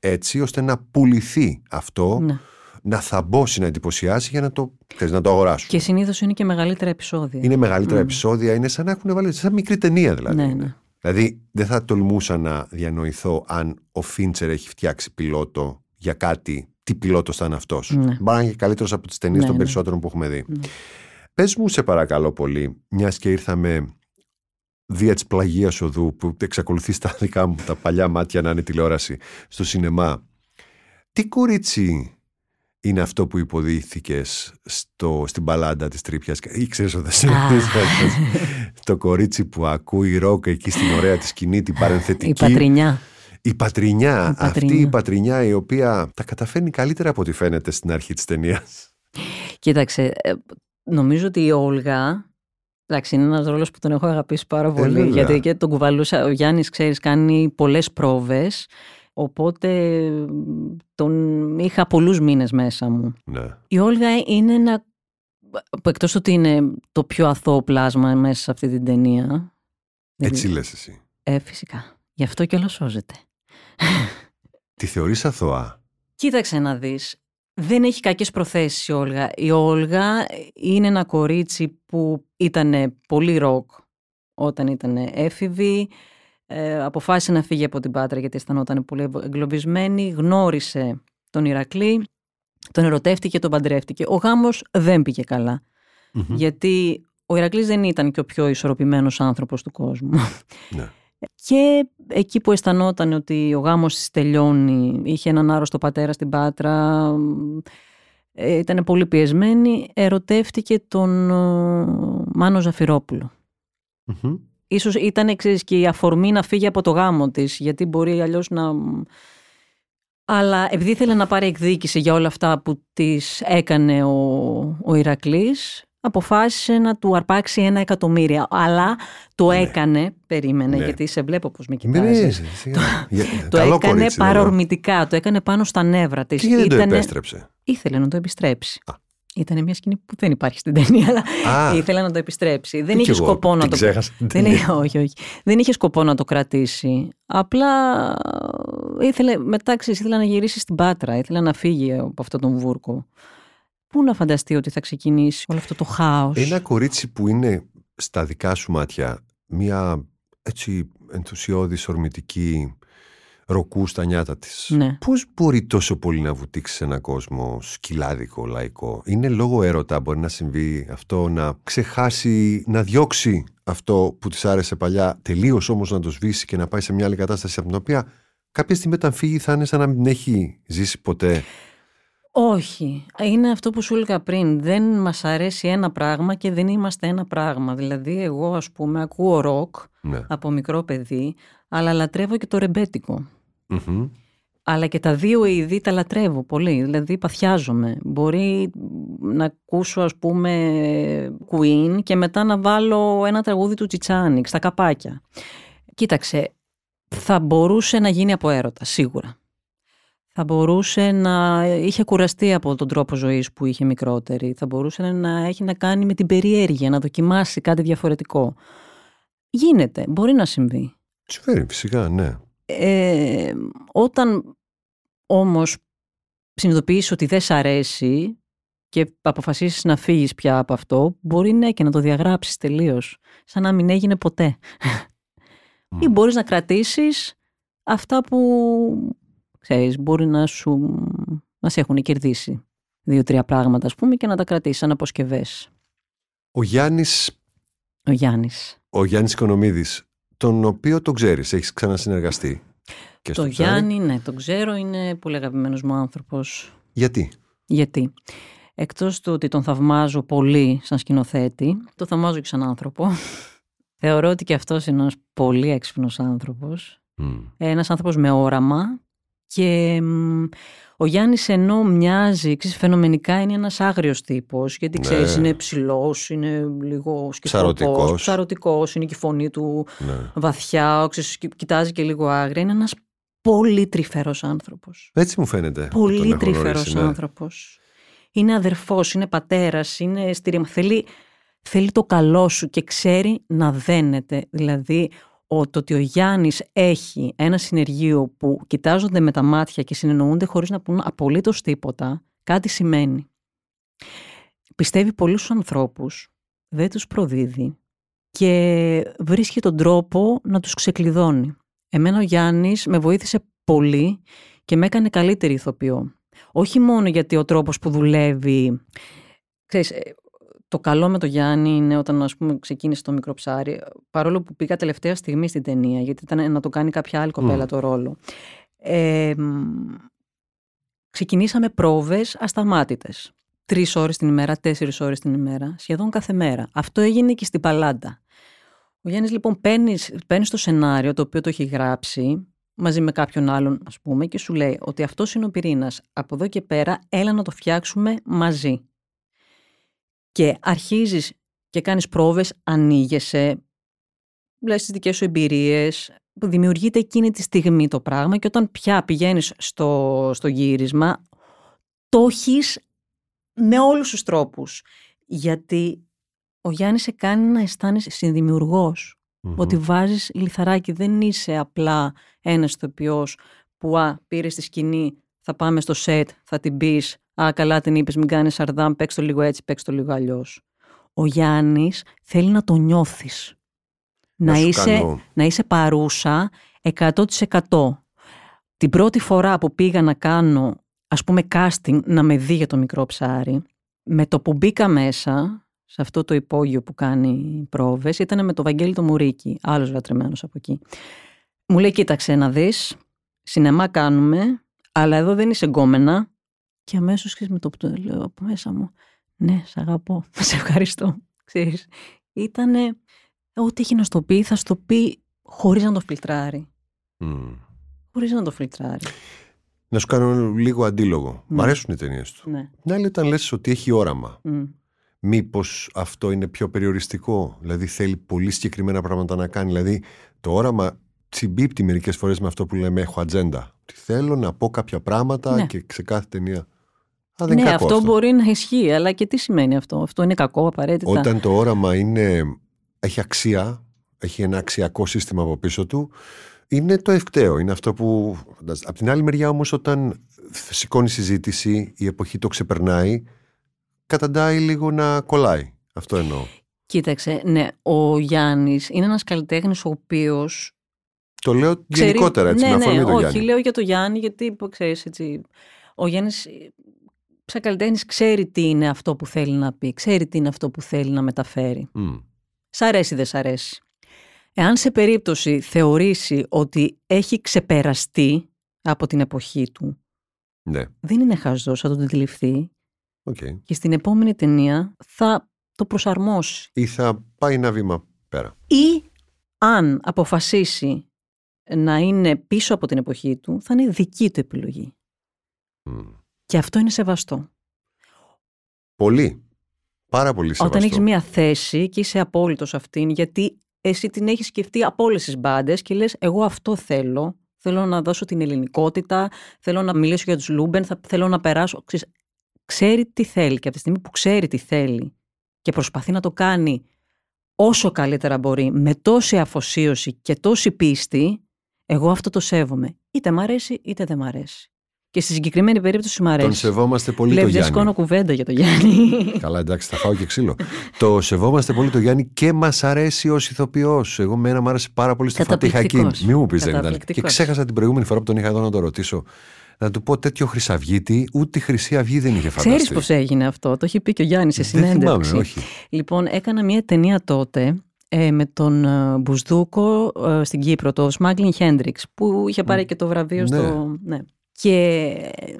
[SPEAKER 1] έτσι ώστε να πουληθεί αυτό, ναι. να θαμπώσει, να εντυπωσιάσει για να το, θες, να το αγοράσουν.
[SPEAKER 3] Και συνήθως είναι και μεγαλύτερα επεισόδια.
[SPEAKER 1] Είναι μεγαλύτερα επεισόδια, είναι σαν να έχουν βάλει. σαν μικρή ταινία δηλαδή. Ναι, ναι. Δηλαδή δεν θα τολμούσα να διανοηθώ αν ο Φίντσερ έχει φτιάξει πιλότο για κάτι τι πιλότος θα είναι αυτός. Ναι. Μπορεί να είναι και καλύτερος από τις ταινίες ναι, των ναι. περισσότερων που έχουμε δει. Ναι. Πες μου, σε παρακαλώ πολύ, μιας και ήρθαμε δια της πλαγίας οδού που εξακολουθεί στα δικά μου τα παλιά μάτια να είναι τηλεόραση στο σινεμά. Τι κορίτσι είναι αυτό που υποδίθηκες στην παλάντα της τρύπιας; ή ξέρεις ότι δεν το κορίτσι που ακούει ροκ εκεί στην ωραία της σκηνή την παρενθετική.
[SPEAKER 3] Η πατρινιά.
[SPEAKER 1] Η πατρινιά, αυτή η πατρινιά η οποία τα καταφέρνει καλύτερα από ό,τι φαίνεται στην αρχή της ταινίας.
[SPEAKER 3] Κοίταξε, ε, νομίζω ότι η Όλγα Εντάξει, είναι ένας ρόλος που τον έχω αγαπήσει πάρα ε, πολύ. γιατί και τον κουβαλούσα. Ο Γιάννης, ξέρεις, κάνει πολλές πρόβες. Οπότε τον είχα πολλούς μήνες μέσα μου.
[SPEAKER 1] Ναι.
[SPEAKER 3] Η Όλγα είναι ένα. Εκτός ότι είναι το πιο αθώο πλάσμα μέσα σε αυτή την ταινία.
[SPEAKER 1] Έτσι λες εσύ.
[SPEAKER 3] Ε, φυσικά. Γι' αυτό και όλο σώζεται.
[SPEAKER 1] Τη θεωρείς αθώα;
[SPEAKER 3] Κοίταξε να δεις. Δεν έχει κακές προθέσεις η Όλγα. Η Όλγα είναι ένα κορίτσι που ήταν πολύ ροκ όταν ήταν έφηβη. Ε, αποφάσισε να φύγει από την Πάτρα γιατί αισθανόταν πολύ εγκλωβισμένη. Γνώρισε τον Ηρακλή, τον ερωτεύτηκε, τον παντρεύτηκε. Ο γάμος δεν πήγε Γιατί ο Ηρακλής δεν ήταν και ο πιο ισορροπημένος άνθρωπος του κόσμου.
[SPEAKER 1] Ναι.
[SPEAKER 3] Και εκεί που αισθανόταν ότι ο γάμος της τελειώνει, είχε έναν άρρωστο πατέρα στην Πάτρα, ε, ήταν πολύ πιεσμένη, ερωτεύτηκε τον ε, Μάνο Ζαφυρόπουλο. Ίσως ήταν εξής και η αφορμή να φύγει από το γάμο της, γιατί μπορεί αλλιώς να... Αλλά επειδή ήθελε να πάρει εκδίκηση για όλα αυτά που της έκανε ο, ο Ηρακλής, αποφάσισε να του αρπάξει ένα εκατομμύριο. Αλλά το ναι. έκανε, περίμενε, ναι. γιατί σε βλέπω πώς με κοιτάζεις.
[SPEAKER 1] Ναι, ναι,
[SPEAKER 3] το, το έκανε παρορμητικά, το έκανε πάνω στα νεύρα της.
[SPEAKER 1] Και δεν το επέστρεψε;
[SPEAKER 3] Ήθελε να το επιστρέψει. Ήταν μια σκηνή που δεν υπάρχει στην ταινία, αλλά Α, ήθελε να το επιστρέψει. Δεν είχε σκοπό να το. Δεν είχε, όχι, όχι. Δεν είχε σκοπό να το κρατήσει. Απλά ήθελε, μετά ήθελε να γυρίσει στην Πάτρα. Ήθελε να φύγει από αυτόν τον βούρκο. Πού να φανταστεί ότι θα ξεκινήσει όλο αυτό το χάος;
[SPEAKER 1] Ένα κορίτσι που είναι στα δικά σου μάτια μια έτσι ενθουσιώδης, ορμητική ροκού στα νιάτα της.
[SPEAKER 3] Ναι.
[SPEAKER 1] Πώς μπορεί τόσο πολύ να βουτήξει σε έναν κόσμο σκυλάδικο, λαϊκό; Είναι λόγω έρωτα μπορεί να συμβεί αυτό, να ξεχάσει, να διώξει αυτό που της άρεσε παλιά, τελείως όμως να το σβήσει και να πάει σε μια άλλη κατάσταση από την οποία κάποια στιγμή όταν φύγει θα είναι σαν να μην έχει ζήσει ποτέ.
[SPEAKER 3] Όχι. Είναι αυτό που σου έλεγα πριν. Δεν μας αρέσει ένα πράγμα και δεν είμαστε ένα πράγμα. Δηλαδή εγώ ας πούμε ακούω ροκ
[SPEAKER 1] ναι.
[SPEAKER 3] από μικρό παιδί, αλλά λατρεύω και το ρεμπετικο Αλλά και τα δύο είδη τα λατρεύω πολύ. Δηλαδή παθιάζομαι. Μπορεί να ακούσω ας πούμε Queen και μετά να βάλω ένα τραγούδι του Τσιτσάνικ στα καπάκια. Κοίταξε, θα μπορούσε να γίνει από έρωτα, σίγουρα θα μπορούσε να είχε κουραστεί από τον τρόπο ζωής που είχε μικρότερη. Θα μπορούσε να έχει να κάνει με την περιέργεια, να δοκιμάσει κάτι διαφορετικό. Γίνεται, μπορεί να συμβεί.
[SPEAKER 1] Συμβαίνει φυσικά, ναι.
[SPEAKER 3] Ε, όταν όμως συνειδητοποιήσεις ότι δεν σ' αρέσει και αποφασίσεις να φύγεις πια από αυτό, μπορεί ναι και να το διαγράψεις τελείως, σαν να μην έγινε ποτέ. Ή μπορείς να κρατήσεις αυτά που ξέρεις, μπορεί να σου να σε έχουν κερδίσει δύο-τρία πράγματα ας πούμε και να τα κρατήσεις σαν αποσκευές.
[SPEAKER 1] Ο Γιάννης,
[SPEAKER 3] Ο Γιάννης.
[SPEAKER 1] ο Γιάννης Οικονομίδης, τον οποίο τον ξέρεις, έχεις ξανασυνεργαστεί. Και
[SPEAKER 3] το
[SPEAKER 1] στο ψάρι;
[SPEAKER 3] Γιάννη, ναι, τον ξέρω, είναι πολύ αγαπημένος μου άνθρωπος.
[SPEAKER 1] Γιατί;
[SPEAKER 3] Γιατί; Εκτός του ότι τον θαυμάζω πολύ σαν σκηνοθέτη, τον θαυμάζω και σαν άνθρωπο. Θεωρώ ότι και αυτός είναι ένας πολύ έξυπνος άνθρωπος.
[SPEAKER 1] Μμ.
[SPEAKER 3] Ένας άνθρωπος με όραμα και μ, ο Γιάννης ενώ μοιάζει, ξέρεις, φαινομενικά είναι ένας άγριος τύπος, γιατί
[SPEAKER 1] Ναι.
[SPEAKER 3] ξέρεις είναι ψηλός, είναι λίγο σκεφτικός,
[SPEAKER 1] Ψαρωτικός.
[SPEAKER 3] ψαρωτικός, είναι και η φωνή του
[SPEAKER 1] Ναι.
[SPEAKER 3] βαθιά, ξέρεις, κοι- κοιτάζει και λίγο άγρια. Είναι ένας πολύ τρυφερός άνθρωπος.
[SPEAKER 1] Έτσι μου φαίνεται. που
[SPEAKER 3] Πολύ
[SPEAKER 1] τον έχω
[SPEAKER 3] τρυφερός
[SPEAKER 1] γνωρίσει, ναι.
[SPEAKER 3] άνθρωπος. Είναι αδερφός, είναι πατέρας, είναι στήριγμα. Θέλει, θέλει το καλό σου και ξέρει να δένεται. Δηλαδή, ο, το ότι ο Γιάννης έχει ένα συνεργείο που κοιτάζονται με τα μάτια και συνεννοούνται χωρίς να πούν απολύτως τίποτα, κάτι σημαίνει. Πιστεύει πολύ στους ανθρώπους, δεν τους προδίδει και βρίσκει τον τρόπο να τους ξεκλειδώνει. Εμένα ο Γιάννης με βοήθησε πολύ και με έκανε καλύτερη ηθοποιό. Όχι μόνο γιατί ο τρόπος που δουλεύει... Ξέρεις, ε, το καλό με το Γιάννη είναι όταν ας πούμε, ξεκίνησε το μικρό ψάρι, παρόλο που πήγα τελευταία στιγμή στην ταινία, γιατί ήταν να το κάνει κάποια άλλη κοπέλα
[SPEAKER 1] Μμ.
[SPEAKER 3] το ρόλο. Ε, μ, ξεκινήσαμε πρόβες ασταμάτητες. Τρεις ώρες την ημέρα, τέσσερις ώρες την ημέρα, σχεδόν κάθε μέρα. Αυτό έγινε και στην Παλάντα. Ο Γιάννης λοιπόν παίρνει, παίρνει στο σενάριο το οποίο το έχει γράψει μαζί με κάποιον άλλον ας πούμε και σου λέει ότι αυτός είναι ο πυρήνας. Από εδώ και πέρα έλα να το φτιάξουμε μαζί. Και αρχίζεις και κάνεις πρόβες, ανοίγεσαι, λες τις δικές σου εμπειρίες, που δημιουργείται εκείνη τη στιγμή το πράγμα και όταν πια πηγαίνεις στο, στο γύρισμα, το έχεις με όλους τους τρόπους. Γιατί ο Γιάννης σε κάνει να αισθάνεσαι συνδημιουργός.
[SPEAKER 1] Μμμ.
[SPEAKER 3] Ότι βάζεις λιθαράκι, δεν είσαι απλά ένας ηθοποιός που α, πήρες τη σκηνή, θα πάμε στο σετ, θα την πεις, α, καλά την είπες, μην κάνεις σαρδάμ, παίξ το λίγο έτσι, παίξ το λίγο αλλιώς. Ο Γιάννης θέλει να το νιώθεις. Να,
[SPEAKER 1] σου
[SPEAKER 3] είσαι,
[SPEAKER 1] κάνω-
[SPEAKER 3] να είσαι παρούσα 100%. Την πρώτη φορά που πήγα να κάνω, ας πούμε, casting, να με δει για το μικρό ψάρι, με το που μπήκα μέσα, σε αυτό το υπόγειο που κάνει πρόβες, ήταν με το Βαγγέλη το Μουρίκι, άλλος λατρεμένος από εκεί. Μου λέει, κοίταξε να δεις, σινεμά κάνουμε, αλλά εδώ δεν είσαι γκόμενα. Και αμέσως ξέρεις, με το που το λέω από μέσα μου, ναι, σ' αγαπώ, *laughs* σε ευχαριστώ. Ξέρεις, ήτανε, ό,τι έχει να στο πει, θα στο πει χωρίς να το φιλτράρει.
[SPEAKER 1] Μμ.
[SPEAKER 3] Χωρίς να το φιλτράρει.
[SPEAKER 1] Να σου κάνω λίγο αντίλογο. Μ'
[SPEAKER 3] Ναι.
[SPEAKER 1] αρέσουν οι ταινίες του.
[SPEAKER 3] Ναι.
[SPEAKER 1] Την άλλη, όταν λες ότι έχει όραμα,
[SPEAKER 3] Μμ.
[SPEAKER 1] μήπως αυτό είναι πιο περιοριστικό; Δηλαδή θέλει πολύ συγκεκριμένα πράγματα να κάνει. Δηλαδή το όραμα συμπίπτει μερικές φορές με αυτό που λέμε έχω ατζέντα. Ότι θέλω να πω κάποια πράγματα
[SPEAKER 3] Ναι.
[SPEAKER 1] και σε κάθε ταινία. Α, δεν
[SPEAKER 3] Ναι,
[SPEAKER 1] είναι κακό
[SPEAKER 3] αυτό, μπορεί να ισχύει, αλλά και τι σημαίνει αυτό; Αυτό είναι κακό απαραίτητα.
[SPEAKER 1] Όταν το όραμα είναι, έχει αξία, έχει ένα αξιακό σύστημα από πίσω του, είναι το ευκταίο. Είναι αυτό που. Απ' την άλλη μεριά όμως όταν σηκώνει συζήτηση, η εποχή το ξεπερνάει, καταντάει λίγο να κολλάει. Αυτό εννοώ.
[SPEAKER 3] Κοίταξε, ναι, ο Γιάννης είναι ένας καλλιτέχνης ο οποίος
[SPEAKER 1] Το λέω
[SPEAKER 3] Ξέρει-
[SPEAKER 1] γενικότερα έτσι,
[SPEAKER 3] ναι,
[SPEAKER 1] με αφορμή
[SPEAKER 3] ναι,
[SPEAKER 1] το
[SPEAKER 3] όχι,
[SPEAKER 1] Γιάννη.
[SPEAKER 3] λέω για το Γιάννη, γιατί που ξέρεις έτσι. Ο Γιάννης ε, σαν καλλιτέχνης ξέρει τι είναι αυτό που θέλει να πει, ξέρει τι είναι αυτό που θέλει να μεταφέρει.
[SPEAKER 1] Μμ.
[SPEAKER 3] Σ' αρέσει ή δεν σ' αρέσει. Εάν σε περίπτωση θεωρήσει ότι έχει ξεπεραστεί από την εποχή του,
[SPEAKER 1] Ναι,
[SPEAKER 3] δεν είναι χαζός, θα το αντιληφθεί
[SPEAKER 1] οκ.
[SPEAKER 3] και στην επόμενη ταινία θα το προσαρμόσει.
[SPEAKER 1] Ή θα πάει ένα βήμα πέρα.
[SPEAKER 3] Ή αν αποφασίσει να είναι πίσω από την εποχή του, θα είναι δική του επιλογή.
[SPEAKER 1] Μμ.
[SPEAKER 3] Και αυτό είναι σεβαστό.
[SPEAKER 1] Πολύ. Πάρα πολύ σεβαστό.
[SPEAKER 3] Όταν έχεις μία θέση και είσαι απόλυτος σε αυτήν, γιατί εσύ την έχεις σκεφτεί από όλες τις μπάντες και λες: Εγώ αυτό θέλω. Θέλω να δώσω την ελληνικότητα, θέλω να μιλήσω για τους Λούμπεν, θα, θέλω να περάσω. Ξέρεις, ξέρει τι θέλει και από τη στιγμή που ξέρει τι θέλει και προσπαθεί να το κάνει όσο καλύτερα μπορεί, με τόση αφοσίωση και τόση πίστη, εγώ αυτό το σέβομαι. Είτε μ' αρέσει είτε δεν μ' αρέσει. Και στη συγκεκριμένη περίπτωση μου αρέσει.
[SPEAKER 1] Τον σεβόμαστε πολύ
[SPEAKER 3] Βλέπεις,
[SPEAKER 1] το
[SPEAKER 3] δεν
[SPEAKER 1] Γιάννη.
[SPEAKER 3] σηκώνω κουβέντα για το Γιάννη. *laughs*
[SPEAKER 1] Καλά, εντάξει, θα φάω και ξύλο. το σεβόμαστε πολύ το Γιάννη και μας αρέσει ως ηθοποιός. Εγώ εμένα μου άρεσε πάρα πολύ στη Φατίχ Ακίν.
[SPEAKER 3] Καταπληκτικός.
[SPEAKER 1] Μην μου πεις δεν ήταν. Και
[SPEAKER 3] Καταπληκτικός.
[SPEAKER 1] ξέχασα την προηγούμενη φορά που τον είχα εδώ να το ρωτήσω. Να του πω τέτοιο Χρυσαυγίτη, ούτε η Χρυσή Αυγή δεν είχε φανταστεί.
[SPEAKER 3] Ξέρεις πώς έγινε αυτό; Το έχει πει και ο Γιάννης σε
[SPEAKER 1] Δεν
[SPEAKER 3] συνέντευξη.
[SPEAKER 1] θυμάμαι, όχι.
[SPEAKER 3] Λοιπόν, έκανα μια ταινία τότε ε, με τον ε, Μπουσδούκο ε, στην Κύπρο, το Smuggling Hendrix, που είχε πάρει και το βραβείο
[SPEAKER 1] Ναι.
[SPEAKER 3] στο. Ναι. Και ε,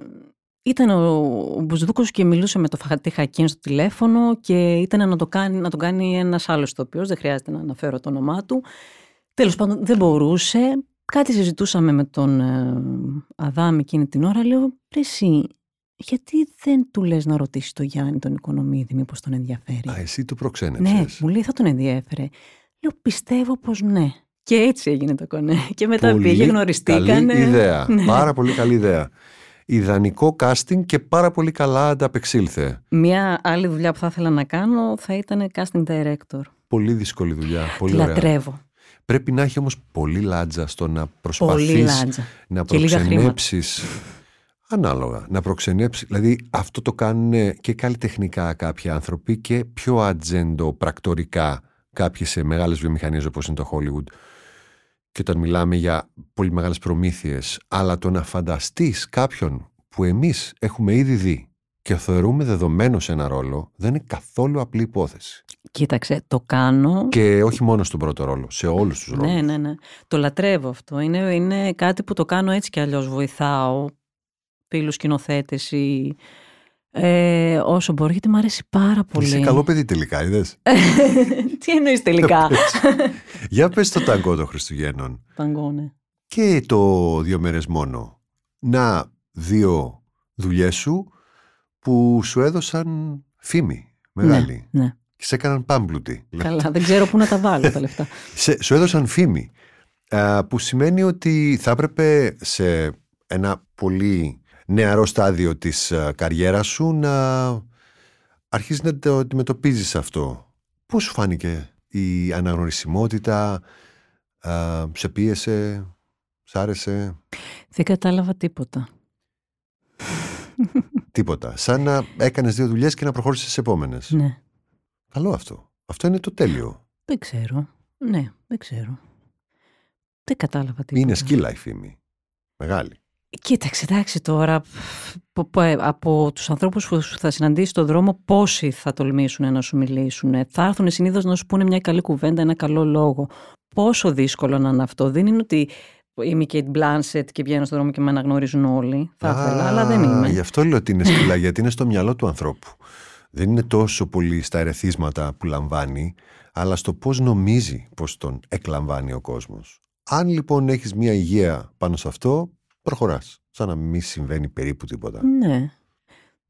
[SPEAKER 3] ήταν ο, ο Μπουσδούκος και μιλούσε με το Φαχατή Χακίν στο τηλέφωνο και ήταν να το κάνει, να τον κάνει ένας άλλος ηθοποιός, δεν χρειάζεται να αναφέρω το όνομά του. Τέλος πάντων δεν μπορούσε. Κάτι συζητούσαμε με τον ε, Αδάμ εκείνη την ώρα. Λέω, «Ρε εσύ, γιατί δεν του λες να ρωτήσει το Γιάννη τον Οικονομίδη, μήπως τον ενδιαφέρει;
[SPEAKER 1] Α, εσύ του προξένεψες.
[SPEAKER 3] Ναι, μου λέει θα τον ενδιέφερε. Λέω πιστεύω πως ναι. Και έτσι έγινε το κονέ. *laughs* Και μετά
[SPEAKER 1] Πολύ
[SPEAKER 3] πήγε, γνωριστήκανε.
[SPEAKER 1] Καλή ιδέα. *laughs*
[SPEAKER 3] Ναι.
[SPEAKER 1] Πάρα πολύ καλή ιδέα. Ιδανικό casting και πάρα πολύ καλά ανταπεξήλθε.
[SPEAKER 3] Μια άλλη δουλειά που θα ήθελα να κάνω θα ήταν casting director.
[SPEAKER 1] Πολύ δύσκολη δουλειά. Πολύ
[SPEAKER 3] Τη
[SPEAKER 1] ωραία.
[SPEAKER 3] λατρεύω.
[SPEAKER 1] Πρέπει να έχει όμως πολύ λάτζα στο να
[SPEAKER 3] Πολύ
[SPEAKER 1] προσπαθείς
[SPEAKER 3] λάτζα.
[SPEAKER 1] να
[SPEAKER 3] Και λίγα χρήματα.
[SPEAKER 1] προξενέψεις ανάλογα, να προξενέψεις δηλαδή αυτό το κάνουν και καλλιτεχνικά κάποιοι άνθρωποι και πιο ατζέντο πρακτορικά κάποιοι σε μεγάλες βιομηχανίες όπως είναι το Hollywood και όταν μιλάμε για πολύ μεγάλες προμήθειες αλλά το να φανταστείς κάποιον που εμείς έχουμε ήδη δει και θεωρούμε δεδομένος σε ένα ρόλο δεν είναι καθόλου απλή υπόθεση.
[SPEAKER 3] Κοίταξε, το κάνω.
[SPEAKER 1] Και όχι μόνο στον πρώτο ρόλο, σε όλους τους ρόλους.
[SPEAKER 3] Ναι, ναι, ναι. Το λατρεύω αυτό. Είναι, είναι κάτι που το κάνω έτσι κι αλλιώς. Βοηθάω φίλους σκηνοθέτες ή ε, όσο μπορώ, γιατί μου αρέσει πάρα πολύ.
[SPEAKER 1] Είσαι καλό παιδί τελικά, είδες; *laughs*
[SPEAKER 3] Τι εννοείς τελικά; *laughs*
[SPEAKER 1] Για πες το ταγκό των Χριστουγέννων.
[SPEAKER 3] Ταγκό, ναι.
[SPEAKER 1] Και το δύο μέρες μόνο. Να δύο δουλειές σου που σου έδωσαν φήμη μεγάλη.
[SPEAKER 3] Ναι, ναι.
[SPEAKER 1] Και σε έκαναν πάμπλουτη.
[SPEAKER 3] Καλά, δεν ξέρω πού να τα βάλω τα λεφτά. *laughs*
[SPEAKER 1] Σε, σου έδωσαν φήμη. α, που σημαίνει ότι θα έπρεπε σε ένα πολύ νεαρό στάδιο της α, καριέρας σου να αρχίσεις να το αντιμετωπίζεις αυτό. Πώς σου φάνηκε η αναγνωρισιμότητα, α, σε πίεσε, σ' άρεσε,
[SPEAKER 3] Δεν κατάλαβα τίποτα.
[SPEAKER 1] τίποτα. Σαν να έκανες δύο δουλειές και να προχώρησες στις επόμενες.
[SPEAKER 3] Ναι.
[SPEAKER 1] Καλό αυτό. Αυτό είναι το τέλειο.
[SPEAKER 3] Δεν ξέρω. Ναι, δεν ξέρω. Δεν κατάλαβα τίποτα.
[SPEAKER 1] Είναι σκύλα η φήμη. Μεγάλη.
[SPEAKER 3] Κοίταξε, εντάξει τώρα, πο- πο- ε, από τους ανθρώπους που σου θα συναντήσεις στον δρόμο, πόσοι θα τολμήσουν να σου μιλήσουν. Θα έρθουν συνήθως να σου πούνε μια καλή κουβέντα, ένα καλό λόγο. Πόσο δύσκολο να είναι αυτό. Δεν είναι ότι είμαι η Kate Blanchett και βγαίνω στον δρόμο και με αναγνωρίζουν όλοι. Θα ήθελα, αλλά δεν είμαι.
[SPEAKER 1] Γι' αυτό λέω ότι είναι σκυλά, γιατί είναι στο μυαλό του ανθρώπου. Δεν είναι τόσο πολύ στα ερεθίσματα που λαμβάνει, αλλά στο πώς νομίζει πως τον εκλαμβάνει ο κόσμος. Αν λοιπόν έχεις μια υγεία πάνω σε αυτό, προχωράς. Σαν να μην συμβαίνει περίπου τίποτα.
[SPEAKER 3] Ναι.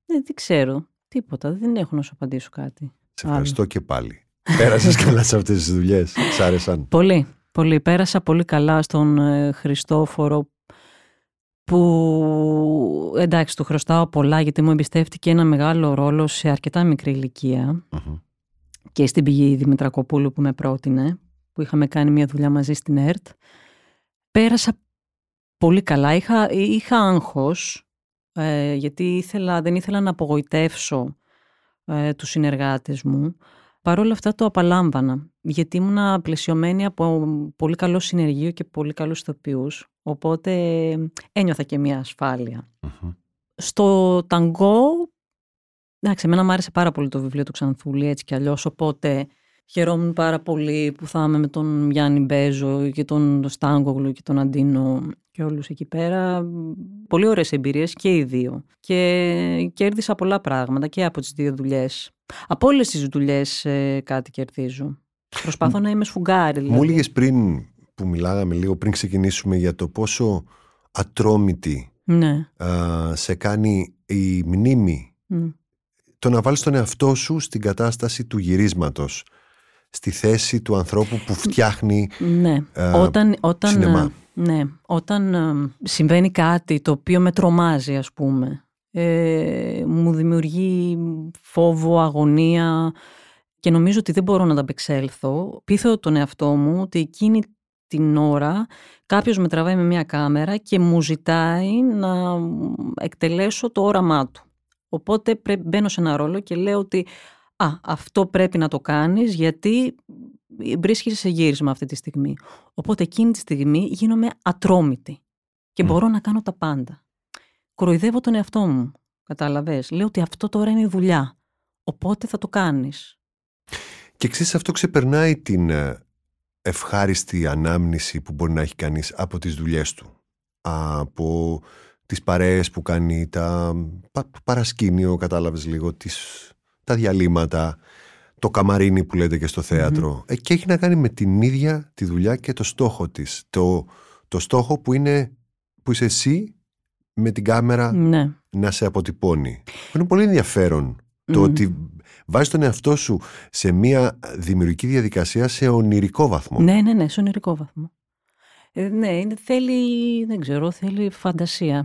[SPEAKER 3] Ναι, δεν ξέρω. Τίποτα. Δεν έχω να σου απαντήσω κάτι.
[SPEAKER 1] Σε ευχαριστώ και πάλι. *laughs* Πέρασες καλά σε αυτές τις δουλειές. Σ' άρεσαν.
[SPEAKER 3] Πολύ. Πολύ. Πέρασα πολύ καλά στον ε, Χριστόφορο που εντάξει του χρωστάω πολλά γιατί μου εμπιστεύτηκε ένα μεγάλο ρόλο σε αρκετά μικρή ηλικία
[SPEAKER 1] Μμμ.
[SPEAKER 3] και στην πηγή Δημητρακοπούλου που με πρότεινε που είχαμε κάνει μια δουλειά μαζί στην ΕΡΤ πέρασα πολύ καλά είχα, είχα άγχος ε, γιατί ήθελα, δεν ήθελα να απογοητεύσω ε, τους συνεργάτες μου Παρ' όλα αυτά το απαλάμβανα, γιατί ήμουν πλαισιωμένη από πολύ καλό συνεργείο και πολύ καλούς ηθοποιούς, οπότε ένιωθα και μια ασφάλεια.
[SPEAKER 1] Μμμ.
[SPEAKER 3] Στο ταγκό, εντάξει, εμένα μου άρεσε πάρα πολύ το βιβλίο του Ξανθούλη έτσι κι αλλιώς, οπότε χαιρόμουν πάρα πολύ που θα είμαι με τον Γιάννη Μπέζο και τον Στάγκογλου και τον Αντίνο και όλους εκεί πέρα. Πολύ ωραίες εμπειρίες και οι δύο. Και κέρδισα πολλά πράγματα και από τις δύο δουλειές. Από όλες τις δουλειές ε, κάτι κερδίζω. Προσπαθώ να είμαι σφουγγάρι. Δηλαδή.
[SPEAKER 1] Μου έλεγες πριν που μιλάγαμε λίγο πριν ξεκινήσουμε για το πόσο ατρόμητη
[SPEAKER 3] Ναι.
[SPEAKER 1] α, σε κάνει η μνήμη
[SPEAKER 3] Μμ.
[SPEAKER 1] το να βάλεις τον εαυτό σου στην κατάσταση του γυρίσματος στη θέση του ανθρώπου που φτιάχνει
[SPEAKER 3] Ναι.
[SPEAKER 1] ε,
[SPEAKER 3] όταν, όταν,
[SPEAKER 1] σινεμά.
[SPEAKER 3] ε, ναι. όταν ε, συμβαίνει κάτι το οποίο με τρομάζει ας πούμε ε, μου δημιουργεί φόβο, αγωνία και νομίζω ότι δεν μπορώ να τα απεξέλθω. Πείθω τον εαυτό μου ότι εκείνη την ώρα κάποιος με τραβάει με μια κάμερα και μου ζητάει να εκτελέσω το όραμά του. Οπότε πρέπει, μπαίνω σε ένα ρόλο και λέω ότι α, αυτό πρέπει να το κάνεις γιατί βρίσκεσαι σε γύρισμα αυτή τη στιγμή. Οπότε εκείνη τη στιγμή γίνομαι ατρόμητη και μπορώ να κάνω τα πάντα. Κοροϊδεύω τον εαυτό μου, κατάλαβες. Λέω ότι αυτό τώρα είναι η δουλειά, οπότε θα το κάνεις.
[SPEAKER 1] Και ξέρεις αυτό ξεπερνάει την ε, ευχάριστη ανάμνηση που μπορεί να έχει κανείς από τις δουλειές του. Από τις παρέες που κάνει, τα παρασκήνιο, κατάλαβες λίγο, τις, τα διαλύματα, το καμαρίνι που λέτε και στο θεατρο ε, και έχει να κάνει με την ίδια τη δουλειά και το στόχο της. Το, το στόχο που είναι που είσαι εσύ με την κάμερα
[SPEAKER 3] ναι.
[SPEAKER 1] να σε αποτυπώνει. Είναι πολύ το ότι βάζεις τον εαυτό σου σε μια δημιουργική διαδικασία σε ονειρικό βαθμό.
[SPEAKER 3] Ναι, ναι, ναι, σε ονειρικό βαθμό. Ε, ναι, θέλει, δεν ξέρω, θέλει φαντασία.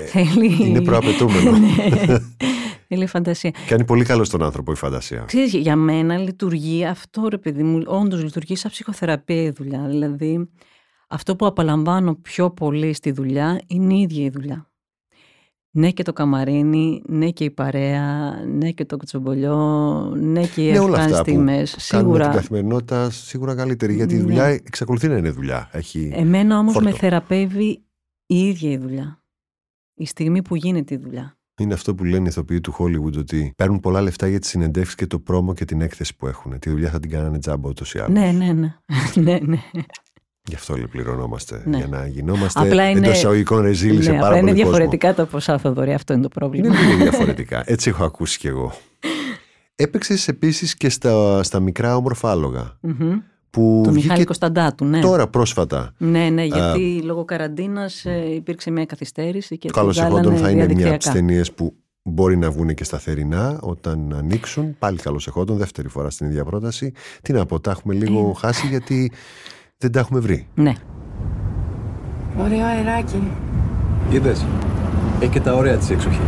[SPEAKER 1] Ε, θέλει... Είναι προαπαιτούμενο. *laughs* *laughs*
[SPEAKER 3] ναι, θέλει φαντασία.
[SPEAKER 1] Κάνει πολύ καλό στον άνθρωπο η φαντασία.
[SPEAKER 3] Ξέρεις, για μένα λειτουργεί αυτό, ρε παιδί μου, όντως λειτουργεί σαν ψυχοθεραπεία η δουλειά. Δηλαδή, αυτό που απολαμβάνω πιο πολύ στη δουλειά είναι η ίδια η δουλειά. Ναι και το καμαρίνι, ναι και η παρέα, ναι και το κουτσομπολιό, ναι και οι ναι,
[SPEAKER 1] όλα αυτά
[SPEAKER 3] στιγμές.
[SPEAKER 1] Σίγουρα. την καθημερινότητα σίγουρα καλύτερη, γιατί η ναι. δουλειά εξακολουθεί να είναι δουλειά. Έχει
[SPEAKER 3] Εμένα όμως
[SPEAKER 1] φόρτο.
[SPEAKER 3] με θεραπεύει η ίδια η δουλειά. Η στιγμή που γίνεται η δουλειά.
[SPEAKER 1] Είναι αυτό που λένε οι ηθοποιοί του Hollywood ότι παίρνουν πολλά λεφτά για τις συνεντεύξεις και το πρόμο και την έκθεση που έχουν. Τη δουλειά θα την κάνανε τζάμπα ούτως ή άλλως.
[SPEAKER 3] Ναι, ναι, ναι. *laughs* ναι, ναι.
[SPEAKER 1] Γι' αυτό πληρωνόμαστε. Ναι. Για να γινόμαστε απλά είναι... εντός εισαγωγικών ρεζίλη ναι, σε πάρα
[SPEAKER 3] πολύ
[SPEAKER 1] είναι
[SPEAKER 3] διαφορετικά
[SPEAKER 1] κόσμο.
[SPEAKER 3] τα ποσά, Θοδωρή. Αυτό είναι το πρόβλημα.
[SPEAKER 1] Είναι πολύ *laughs* διαφορετικά. Έτσι έχω ακούσει κι εγώ. *laughs* Έπαιξες επίσης και στα, στα μικρά όμορφα άλογα.
[SPEAKER 3] Mm-hmm.
[SPEAKER 1] Που
[SPEAKER 3] του Μιχάλη Κωνσταντάτου, ναι.
[SPEAKER 1] Τώρα πρόσφατα.
[SPEAKER 3] Ναι, ναι, γιατί Α, λόγω καραντίνας ε, υπήρξε μια καθυστέρηση και
[SPEAKER 1] Καλώ εχόντων θα είναι μια από τις ταινίες που μπορεί να βγουν και σταθερινά όταν ανοίξουν. Πάλι καλώ εχόντων, δεύτερη φορά στην ίδια πρόταση. Τι να πω, τα έχουμε λίγο ε. χάσει γιατί δεν τα έχουμε βρει.
[SPEAKER 3] Ναι.
[SPEAKER 8] Ωραίο αεράκι.
[SPEAKER 6] Είδες, έχει και τα ωραία της εξοχή.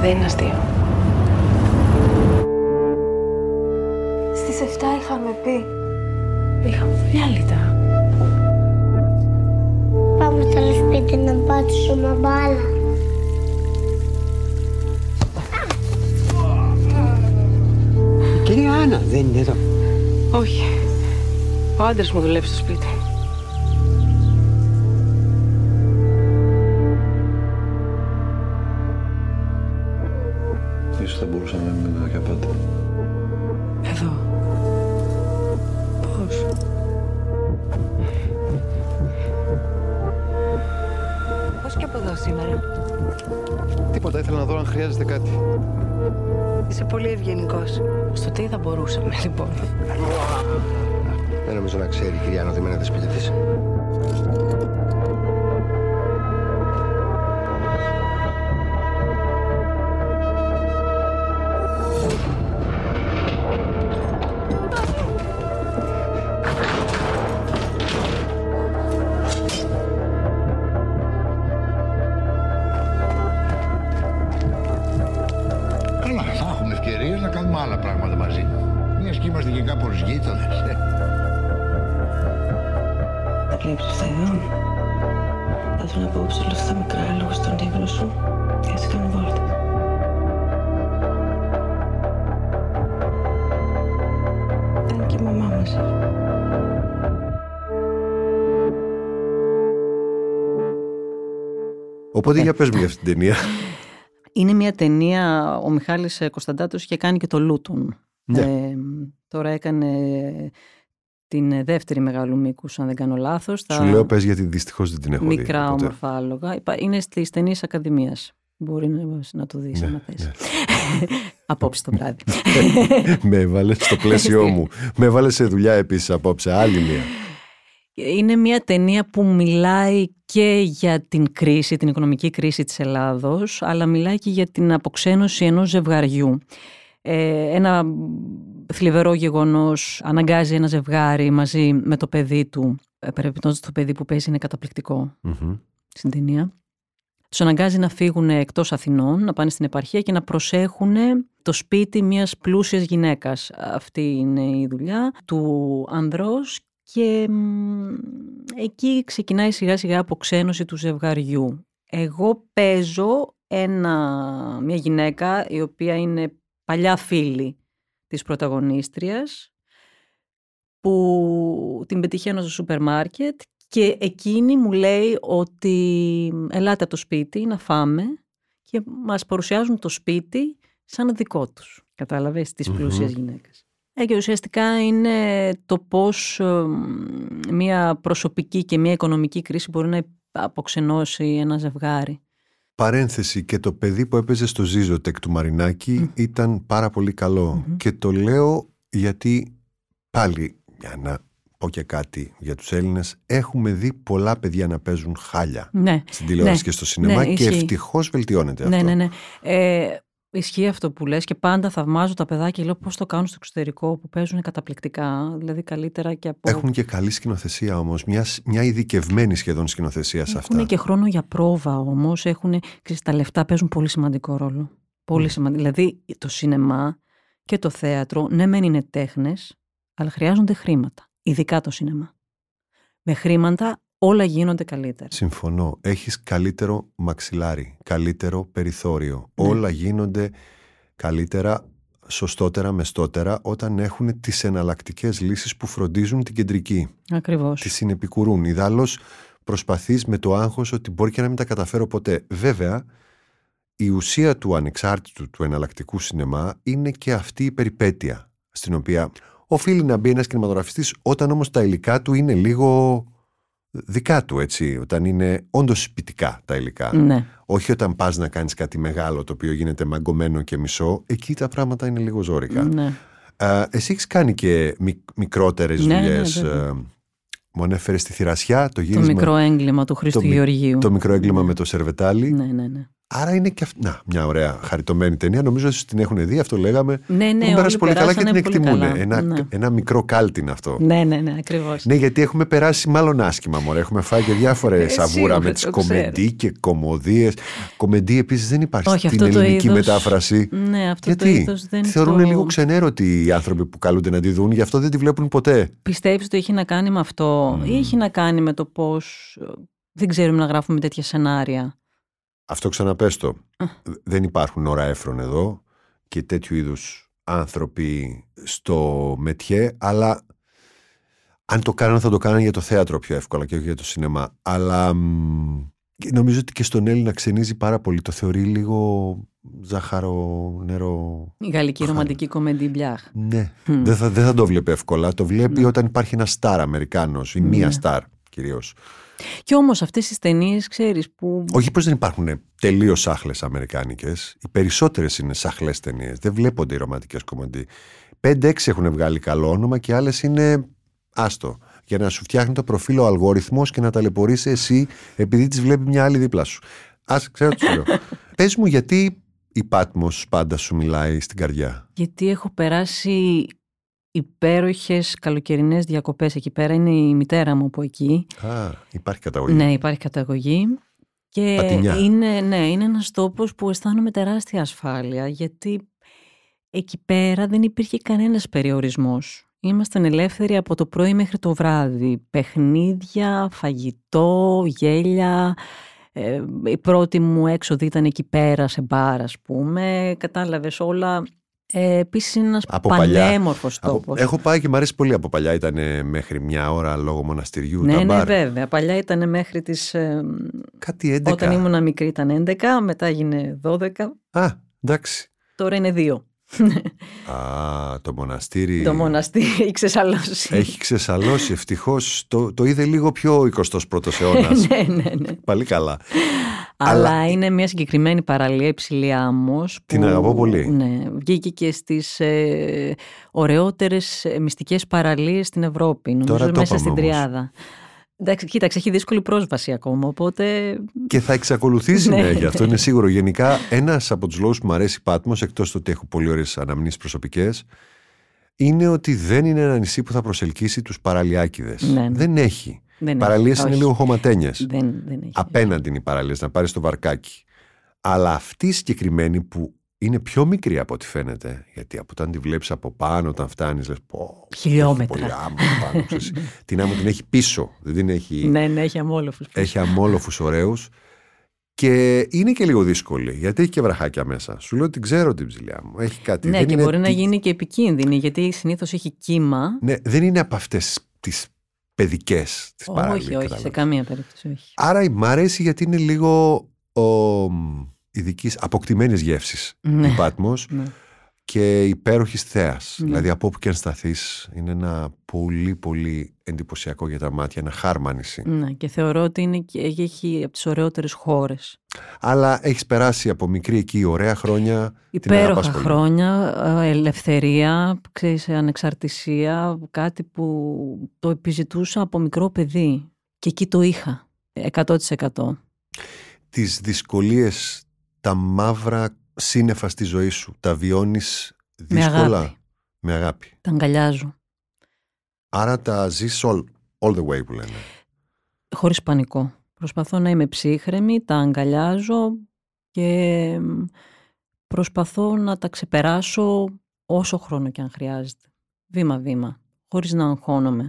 [SPEAKER 8] Δεν είναι αστείο. Στις 7 είχαμε πει. Είχαμε δουλειά λίτα.
[SPEAKER 11] Πάμε στο σπίτι να πάτσουμε μπάλα.
[SPEAKER 12] Η κυρία Άννα δεν είναι εδώ.
[SPEAKER 8] Όχι. Ο άντρας μου δουλεύει στο σπίτι.
[SPEAKER 6] Ίσως θα μπορούσαμε ήθελα να δω αν χρειάζεται κάτι.
[SPEAKER 8] Είσαι πολύ ευγενικός. Στο τι θα μπορούσαμε, λοιπόν.
[SPEAKER 12] Δεν νομίζω να ξέρει η κυρία ότι μένετε
[SPEAKER 1] Οπότε για πες μου για αυτή την ταινία.
[SPEAKER 3] Είναι μια ταινία, ο Μιχάλης Κωνσταντάτος είχε κάνει και το Λούτον.
[SPEAKER 1] Ναι.
[SPEAKER 3] Ε, τώρα έκανε την δεύτερη μεγάλου μήκους, αν δεν κάνω λάθος.
[SPEAKER 1] Σου
[SPEAKER 3] τα
[SPEAKER 1] λέω πες γιατί δυστυχώς δεν την έχω δει.
[SPEAKER 3] Μικρά
[SPEAKER 1] οπότε.
[SPEAKER 3] όμορφα άλογα. Υπά- Είναι στις ταινίες Ακαδημίας. Μπορεί να, να το δεις
[SPEAKER 1] Ναι,
[SPEAKER 3] άμα θες.
[SPEAKER 1] ναι. *laughs*
[SPEAKER 3] Απόψε το βράδυ. *laughs*
[SPEAKER 1] με έβαλες στο πλαίσιό μου. με έβαλες σε δουλειά επίσης απόψε. Άλλη μία.
[SPEAKER 3] Είναι μια ταινία που μιλάει και για την κρίση, την οικονομική κρίση της Ελλάδος, αλλά μιλάει και για την αποξένωση ενός ζευγαριού. Ε, ένα θλιβερό γεγονός αναγκάζει ένα ζευγάρι μαζί με το παιδί του, ε, παρεμπιπτόντως το παιδί που παίζει είναι καταπληκτικό
[SPEAKER 1] Μμμ.
[SPEAKER 3] στην ταινία. Τους αναγκάζει να φύγουν εκτός Αθηνών, να πάνε στην επαρχία και να προσέχουν το σπίτι μιας πλούσιας γυναίκας. Αυτή είναι η δουλειά του ανδρός και μ, εκεί ξεκινάει σιγά σιγά αποξένωση του ζευγαριού. Εγώ παίζω ένα, μια γυναίκα η οποία είναι παλιά φίλη της πρωταγωνίστριας που την πετυχαίνω στο σούπερ μάρκετ και εκείνη μου λέει ότι ελάτε από το σπίτι να φάμε και μας παρουσιάζουν το σπίτι σαν δικό τους. Κατάλαβες, της πλούσιας γυναίκας. Ε, και ουσιαστικά είναι το πώς ε, μια προσωπική και μια οικονομική κρίση μπορεί να αποξενώσει ένα ζευγάρι.
[SPEAKER 1] Παρένθεση και το παιδί που έπαιζε στο Ζίζοτεκ του Μαρινάκη ήταν πάρα πολύ καλό. Και το λέω γιατί πάλι για να πω και κάτι για τους Έλληνες έχουμε δει πολλά παιδιά να παίζουν χάλια
[SPEAKER 3] Ναι,
[SPEAKER 1] στην τηλεόραση
[SPEAKER 3] ναι,
[SPEAKER 1] και στο σινεμά
[SPEAKER 3] ναι,
[SPEAKER 1] και
[SPEAKER 3] ισχύει.
[SPEAKER 1] ευτυχώς βελτιώνεται
[SPEAKER 3] Ναι,
[SPEAKER 1] αυτό.
[SPEAKER 3] ναι, ναι. Ε, ισχύει αυτό που λες και πάντα θαυμάζω τα παιδάκια και λέω πώς το κάνουν στο εξωτερικό που παίζουν καταπληκτικά, δηλαδή καλύτερα και από...
[SPEAKER 1] Έχουν και καλή σκηνοθεσία όμως, μια, μια ειδικευμένη σχεδόν σκηνοθεσία σε αυτά.
[SPEAKER 3] Έχουν και χρόνο για πρόβα όμως, έχουν, ξέρεις, τα λεφτά παίζουν πολύ σημαντικό ρόλο. Πολύ σημαντικό. Δηλαδή το σινεμά και το θέατρο, ναι μεν είναι τέχνες, αλλά χρειάζονται χρήματα, ειδικά το σινεμά. Με χρήματα όλα γίνονται καλύτερα.
[SPEAKER 1] Συμφωνώ. Έχεις καλύτερο μαξιλάρι, καλύτερο περιθώριο.
[SPEAKER 3] Ναι.
[SPEAKER 1] Όλα γίνονται καλύτερα, σωστότερα, μεστότερα όταν έχουν τις εναλλακτικές λύσεις που φροντίζουν την κεντρική.
[SPEAKER 3] Ακριβώς.
[SPEAKER 1] Τη συνεπικουρούν. Ιδάλλως προσπαθείς με το άγχος ότι μπορεί και να μην τα καταφέρω ποτέ. Βέβαια, η ουσία του ανεξάρτητου, του εναλλακτικού σινεμά είναι και αυτή η περιπέτεια στην οποία οφείλει να μπει ένας κινηματογραφιστής όταν όμως τα υλικά του είναι λίγο δικά του, έτσι, όταν είναι όντως σπιτικά τα υλικά.
[SPEAKER 3] Ναι.
[SPEAKER 1] Όχι όταν πας να κάνεις κάτι μεγάλο το οποίο γίνεται μαγκωμένο και μισό, εκεί τα πράγματα είναι λίγο ζώρικα.
[SPEAKER 3] Ναι.
[SPEAKER 1] Ε, εσύ έχεις κάνει και μικ, μικρότερες
[SPEAKER 3] Ναι, ναι,
[SPEAKER 1] δουλειές.
[SPEAKER 3] βέβαια.
[SPEAKER 1] ε, μου ανέφερες στη Θηρασιά το
[SPEAKER 3] Το
[SPEAKER 1] γύρισμα.
[SPEAKER 3] μικρό έγκλημα του Χρήστου
[SPEAKER 1] το, μι-
[SPEAKER 3] Γεωργίου.
[SPEAKER 1] το μικρό έγκλημα με το Σερβετάλι.
[SPEAKER 3] Ναι, ναι, ναι.
[SPEAKER 1] Άρα είναι και αυτή. Να, μια ωραία χαριτωμένη ταινία. Νομίζω ότι την έχουν δει, αυτό λέγαμε.
[SPEAKER 3] Ναι, ναι,
[SPEAKER 1] Έχουν
[SPEAKER 3] όλοι
[SPEAKER 1] περάσει πολύ καλά και την
[SPEAKER 3] περάσανε πολύ
[SPEAKER 1] εκτιμούν.
[SPEAKER 3] καλά.
[SPEAKER 1] Ένα,
[SPEAKER 3] Ναι.
[SPEAKER 1] ένα μικρό κάλτ είναι αυτό.
[SPEAKER 3] Ναι, ναι, ναι, ακριβώς.
[SPEAKER 1] Ναι, γιατί έχουμε περάσει μάλλον άσχημα, μωρέ. Έχουμε φάει και διάφορε
[SPEAKER 3] Ε,
[SPEAKER 1] σαβούρα
[SPEAKER 3] σίγουρα,
[SPEAKER 1] με τις
[SPEAKER 3] το
[SPEAKER 1] κομμεντί και κομμωδίες. Κομμεντί επίσης δεν υπάρχει
[SPEAKER 3] Όχι,
[SPEAKER 1] στην
[SPEAKER 3] αυτό το
[SPEAKER 1] ελληνική
[SPEAKER 3] είδος-
[SPEAKER 1] μετάφραση.
[SPEAKER 3] Ναι, αυτό το
[SPEAKER 1] γιατί;
[SPEAKER 3] είδος δεν
[SPEAKER 1] θεωρούν
[SPEAKER 3] το-
[SPEAKER 1] λίγο ξενέρωτοι οι άνθρωποι που καλούνται να τη δουν, γι' αυτό δεν τη βλέπουν ποτέ.
[SPEAKER 3] Πιστεύεις ότι έχει να κάνει με αυτό ή έχει να κάνει με το πώς ε, δεν ξέρουμε να γράφουμε τέτοια σενάρια;
[SPEAKER 1] Αυτό ξαναπέστο. Δεν υπάρχουν ώρα έφρον εδώ και τέτοιου είδους άνθρωποι στο μετιέ, αλλά αν το κάνανε θα το κάνανε για το θέατρο πιο εύκολα και όχι για το σινεμά. Αλλά μ, και νομίζω ότι και στον Έλληνα ξενίζει πάρα πολύ. Το θεωρεί λίγο ζάχαρο, νερό.
[SPEAKER 3] Η γαλλική ρομαντική κομμεντή μπλιάχ.
[SPEAKER 1] Ναι, δεν, θα, δεν θα το βλέπει εύκολα. Το βλέπει όταν υπάρχει ένας στάρ Αμερικάνος ή μία
[SPEAKER 3] Ναι.
[SPEAKER 1] στάρ κυρίως.
[SPEAKER 3] Και όμως αυτές τις ταινίες ξέρεις που...
[SPEAKER 1] Όχι πως δεν υπάρχουν τελείως σάχλε αμερικάνικες. Οι περισσότερες είναι σάχλε ταινίες. Δεν βλέπονται οι ρομαντικές κομμεντί. 5-6 έχουν βγάλει καλό όνομα και άλλες είναι άστο. Για να σου φτιάχνει το προφίλ ο αλγόριθμος και να ταλαιπωρήσει εσύ επειδή τις βλέπει μια άλλη δίπλα σου. Ας ξέρω τι σου λέω. *laughs* Πες μου γιατί η Πάτμος πάντα σου μιλάει στην καρδιά.
[SPEAKER 3] Γιατί έχω περάσει υπέροχες καλοκαιρινές διακοπές εκεί πέρα. Είναι η μητέρα μου από εκεί.
[SPEAKER 1] Α, υπάρχει καταγωγή.
[SPEAKER 3] Ναι, υπάρχει καταγωγή. Και
[SPEAKER 1] Πατινιά.
[SPEAKER 3] είναι, ναι, είναι ένας τόπος που αισθάνομαι τεράστια ασφάλεια γιατί εκεί πέρα δεν υπήρχε κανένας περιορισμός. Ήμασταν ελεύθεροι από το πρωί μέχρι το βράδυ. Παιχνίδια, φαγητό, γέλια. Ε, η πρώτη μου έξοδη ήταν εκεί πέρα σε μπαρ, ας πούμε. Κατάλαβες όλα. Ε, επίσης είναι ένας
[SPEAKER 1] Από παλιά.
[SPEAKER 3] πανέμορφος
[SPEAKER 1] Από-
[SPEAKER 3] τόπος.
[SPEAKER 1] Έχω πάει και μου αρέσει πολύ από παλιά. Ήταν μέχρι μια ώρα λόγω μοναστηριού.
[SPEAKER 3] Ναι,
[SPEAKER 1] τα
[SPEAKER 3] ναι,
[SPEAKER 1] μπαρ.
[SPEAKER 3] βέβαια. Παλιά ήταν μέχρι τις... ε,
[SPEAKER 1] Κάτι 11.
[SPEAKER 3] Όταν ήμουν μικρή ήταν 11, μετά έγινε 12,
[SPEAKER 1] Α, εντάξει.
[SPEAKER 3] τώρα είναι 2.
[SPEAKER 1] Α, το μοναστήρι.
[SPEAKER 3] Το μοναστήρι έχει ξεσαλώσει.
[SPEAKER 1] Έχει ξεσαλώσει. Ευτυχώς το, το είδε λίγο πιο 21ο αιώνας. *laughs*
[SPEAKER 3] ναι, ναι, ναι.
[SPEAKER 1] Πάλι καλά.
[SPEAKER 3] Αλλά, είναι μια συγκεκριμένη παραλία υψηλή άμμος που,
[SPEAKER 1] Την αγαπώ πολύ.
[SPEAKER 3] Ναι, βγήκε και στις ε, ωραιότερες ε, μυστικές παραλίες στην Ευρώπη. Νομίζω
[SPEAKER 1] Τώρα το
[SPEAKER 3] μέσα
[SPEAKER 1] είπαμε
[SPEAKER 3] στην
[SPEAKER 1] όμως.
[SPEAKER 3] τριάδα. Εντάξει, κοίταξε, έχει δύσκολη πρόσβαση ακόμα, οπότε...
[SPEAKER 1] Και θα εξακολουθήσει *laughs*
[SPEAKER 3] Ναι,
[SPEAKER 1] να έχει.
[SPEAKER 3] ναι.
[SPEAKER 1] Αυτό είναι σίγουρο. Γενικά, ένας από τους λόγους που μου αρέσει η Πάτμος, εκτός του ότι έχω πολύ ωραίες αναμνήσεις προσωπικές, είναι ότι δεν είναι ένα νησί που θα προσελκύσει τους παραλιάκιδε.
[SPEAKER 3] Ναι, ναι.
[SPEAKER 1] Δεν έχει.
[SPEAKER 3] Δεν έχει,
[SPEAKER 1] Παραλίες είναι
[SPEAKER 3] όχι.
[SPEAKER 1] λίγο χωματένιες.
[SPEAKER 3] Δεν, δεν έχει.
[SPEAKER 1] Απέναντι είναι οι παραλίες, να πάρεις το βαρκάκι. Αλλά αυτή η συγκεκριμένη που είναι πιο μικρή από ό,τι φαίνεται. Γιατί από όταν τη βλέπεις από πάνω, όταν φτάνεις, λες πω.
[SPEAKER 3] Χιλιόμετρα.
[SPEAKER 1] Πολύ άμμο πάνω, ξέρεις. *laughs* την άμμο την έχει πίσω. Δεν την έχει.
[SPEAKER 3] Ναι, ναι, έχει αμόλοφους.
[SPEAKER 1] Έχει αμόλοφους ωραίους. Και είναι και λίγο δύσκολη, γιατί έχει και βραχάκια μέσα. Σου λέω ότι ξέρω την ψηλιά μου. Έχει κάτι.
[SPEAKER 3] Ναι,
[SPEAKER 1] δεν
[SPEAKER 3] και
[SPEAKER 1] είναι
[SPEAKER 3] μπορεί να
[SPEAKER 1] τι-
[SPEAKER 3] γίνει και επικίνδυνη, γιατί συνήθως έχει κύμα.
[SPEAKER 1] Ναι, δεν είναι από αυτές τις παιδικές, τις
[SPEAKER 3] όχι, όχι, σε καμία περίπτωση όχι.
[SPEAKER 1] Άρα μ' αρέσει γιατί είναι λίγο ο, ειδικής αποκτημένης γεύσης
[SPEAKER 3] Ναι.
[SPEAKER 1] η Πάτμος
[SPEAKER 3] Ναι.
[SPEAKER 1] και υπέροχης θέας.
[SPEAKER 3] Ναι.
[SPEAKER 1] Δηλαδή από όπου και αν σταθείς είναι ένα πολύ πολύ εντυπωσιακό για τα μάτια, ένα χάρμανιση.
[SPEAKER 3] Ναι, και θεωρώ ότι είναι, και- έχει από τις ωραιότερες χώρες.
[SPEAKER 1] Αλλά έχεις περάσει από μικρή εκεί ωραία χρόνια. την
[SPEAKER 3] Υπέροχα
[SPEAKER 1] αγαπάς πολύ.
[SPEAKER 3] χρόνια, ε, ελευθερία, ξέρεις, ανεξαρτησία, κάτι που το επιζητούσα από μικρό παιδί. Και εκεί το είχα, 100%.
[SPEAKER 1] Τις δυσκολίες, τα μαύρα σύννεφα στη ζωή σου, τα βιώνεις
[SPEAKER 3] Με
[SPEAKER 1] δύσκολα;
[SPEAKER 3] αγάπη.
[SPEAKER 1] Με αγάπη.
[SPEAKER 3] Τα αγκαλιάζω.
[SPEAKER 1] Άρα τα ζεις all, all the way που λένε.
[SPEAKER 3] Χωρίς πανικό. Προσπαθώ να είμαι ψύχρεμη, τα αγκαλιάζω και μ, προσπαθώ να τα ξεπεράσω όσο χρόνο και αν χρειάζεται. Βήμα-βήμα, χωρίς να αγχώνομαι.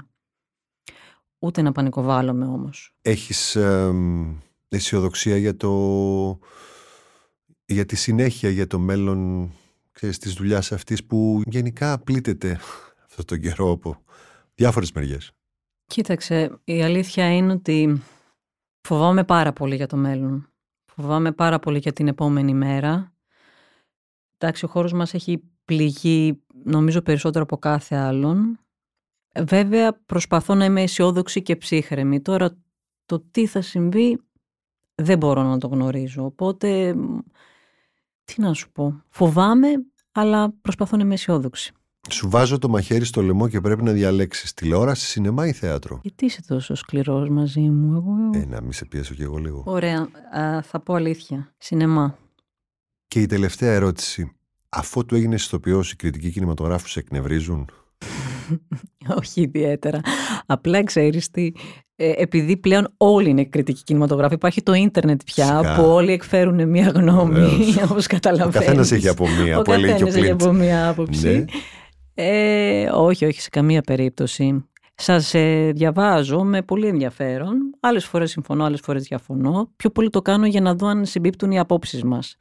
[SPEAKER 3] Ούτε να πανικοβάλλομαι όμως.
[SPEAKER 1] Έχεις εμ, αισιοδοξία για το για τη συνέχεια, για το μέλλον ξέρεις, της δουλειάς αυτής που γενικά πλήττεται *laughs* αυτόν τον καιρό από διάφορες μεριές.
[SPEAKER 3] Κοίταξε, η αλήθεια είναι ότι φοβάμαι πάρα πολύ για το μέλλον. Φοβάμαι πάρα πολύ για την επόμενη μέρα. Εντάξει, ο χώρος μας έχει πληγεί νομίζω περισσότερο από κάθε άλλον. Ε, Βέβαια προσπαθώ να είμαι αισιόδοξη και ψύχρεμη. Τώρα το τι θα συμβεί δεν μπορώ να το γνωρίζω. Οπότε, μ, τι να σου πω. Φοβάμαι, αλλά προσπαθώ να είμαι αισιόδοξη.
[SPEAKER 1] Σου βάζω το μαχαίρι στο λαιμό και πρέπει να διαλέξεις τηλεόραση, σινεμά ή θέατρο;
[SPEAKER 3] Γιατί είσαι τόσο σκληρός μαζί μου, εγώ...
[SPEAKER 1] Ε, να μην σε πιέσω κι εγώ λίγο.
[SPEAKER 3] Ωραία, α, θα πω αλήθεια. Σινεμά.
[SPEAKER 1] Και η τελευταία ερώτηση. Αφού του έγινες ηθοποιός, οι κριτικοί κινηματογράφους σε εκνευρίζουν; *laughs*
[SPEAKER 3] Όχι ιδιαίτερα. Απλά ξέρεις τι, ε, επειδή πλέον όλοι είναι κριτικοί κινηματογράφοι, υπάρχει το ίντερνετ πια
[SPEAKER 1] Φυσικά.
[SPEAKER 3] που όλοι εκφέρουν μία γνώμη,
[SPEAKER 1] Βεβαίως. *laughs*
[SPEAKER 3] όπως
[SPEAKER 1] Ο
[SPEAKER 3] καταλαβαίνεις.
[SPEAKER 1] καθένας έχει από μία,
[SPEAKER 3] Ο
[SPEAKER 1] που έλεγε και ο
[SPEAKER 3] καθένας έχει
[SPEAKER 1] Πλίντ.
[SPEAKER 3] από μία άποψη.
[SPEAKER 1] Ναι.
[SPEAKER 3] Ε, όχι, όχι, σε καμία περίπτωση. Σας ε, διαβάζω με πολύ ενδιαφέρον. Άλλες φορές συμφωνώ, άλλες φορές διαφωνώ. Πιο πολύ το κάνω για να δω αν συμπίπτουν οι απόψεις μας.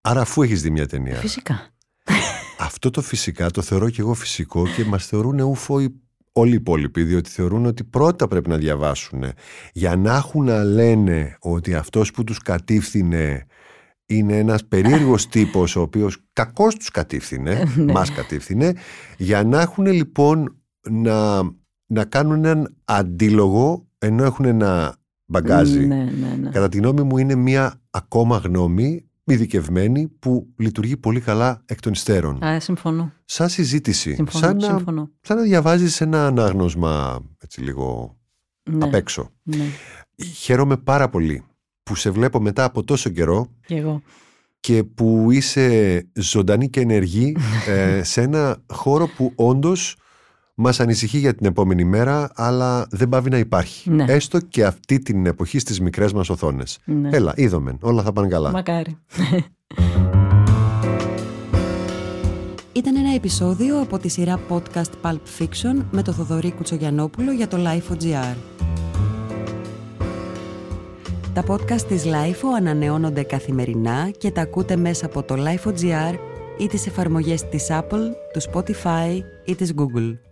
[SPEAKER 1] Άρα αφού έχεις δει μια ταινία.
[SPEAKER 3] Φυσικά.
[SPEAKER 1] Αυτό το φυσικά το θεωρώ και εγώ φυσικό και μας θεωρούν ούφο οι- όλοι οι υπόλοιποι, διότι θεωρούν ότι πρώτα πρέπει να διαβάσουν για να έχουν να λένε ότι αυτός που τους κατήφθηνε είναι ένας περίεργος *laughs* τύπος ο οποίος κακώς τους κατήφθηνε, *laughs*
[SPEAKER 3] Ναι.
[SPEAKER 1] μας κατήφθηνε, για να έχουν λοιπόν να, να κάνουν έναν αντίλογο ενώ έχουν ένα μπαγκάζι.
[SPEAKER 3] Ναι, ναι, ναι.
[SPEAKER 1] Κατά τη γνώμη μου είναι μια ακόμα γνώμη ειδικευμένη που λειτουργεί πολύ καλά εκ των υστέρων.
[SPEAKER 3] Α, συμφωνώ.
[SPEAKER 1] Σαν συζήτηση.
[SPEAKER 3] Συμφωνώ,
[SPEAKER 1] σαν, να,
[SPEAKER 3] συμφωνώ.
[SPEAKER 1] σαν να διαβάζεις ένα ανάγνωσμα έτσι λίγο
[SPEAKER 3] Ναι.
[SPEAKER 1] απ' έξω.
[SPEAKER 3] Ναι,
[SPEAKER 1] Χαίρομαι πάρα πολύ που σε βλέπω μετά από τόσο καιρό
[SPEAKER 3] και εγώ.
[SPEAKER 1] και που είσαι ζωντανή και ενεργή *laughs* ε, σε ένα χώρο που όντως μας ανησυχεί για την επόμενη μέρα αλλά δεν πάβει να υπάρχει.
[SPEAKER 3] Ναι.
[SPEAKER 1] Έστω και αυτή την εποχή στις μικρές μας οθόνες.
[SPEAKER 3] Ναι.
[SPEAKER 1] Έλα, είδομεν, όλα θα πάνε καλά.
[SPEAKER 3] Μακάρι. *laughs*
[SPEAKER 13] Ήταν ένα επεισόδιο από τη σειρά podcast Pulp Fiction με το Θοδωρή Κουτσογιανόπουλο για το Life.gr. Τα podcast της Lifeo ανανεώνονται καθημερινά και τα ακούτε μέσα από το Life.gr ή τις εφαρμογές της Apple, του Spotify ή της Google.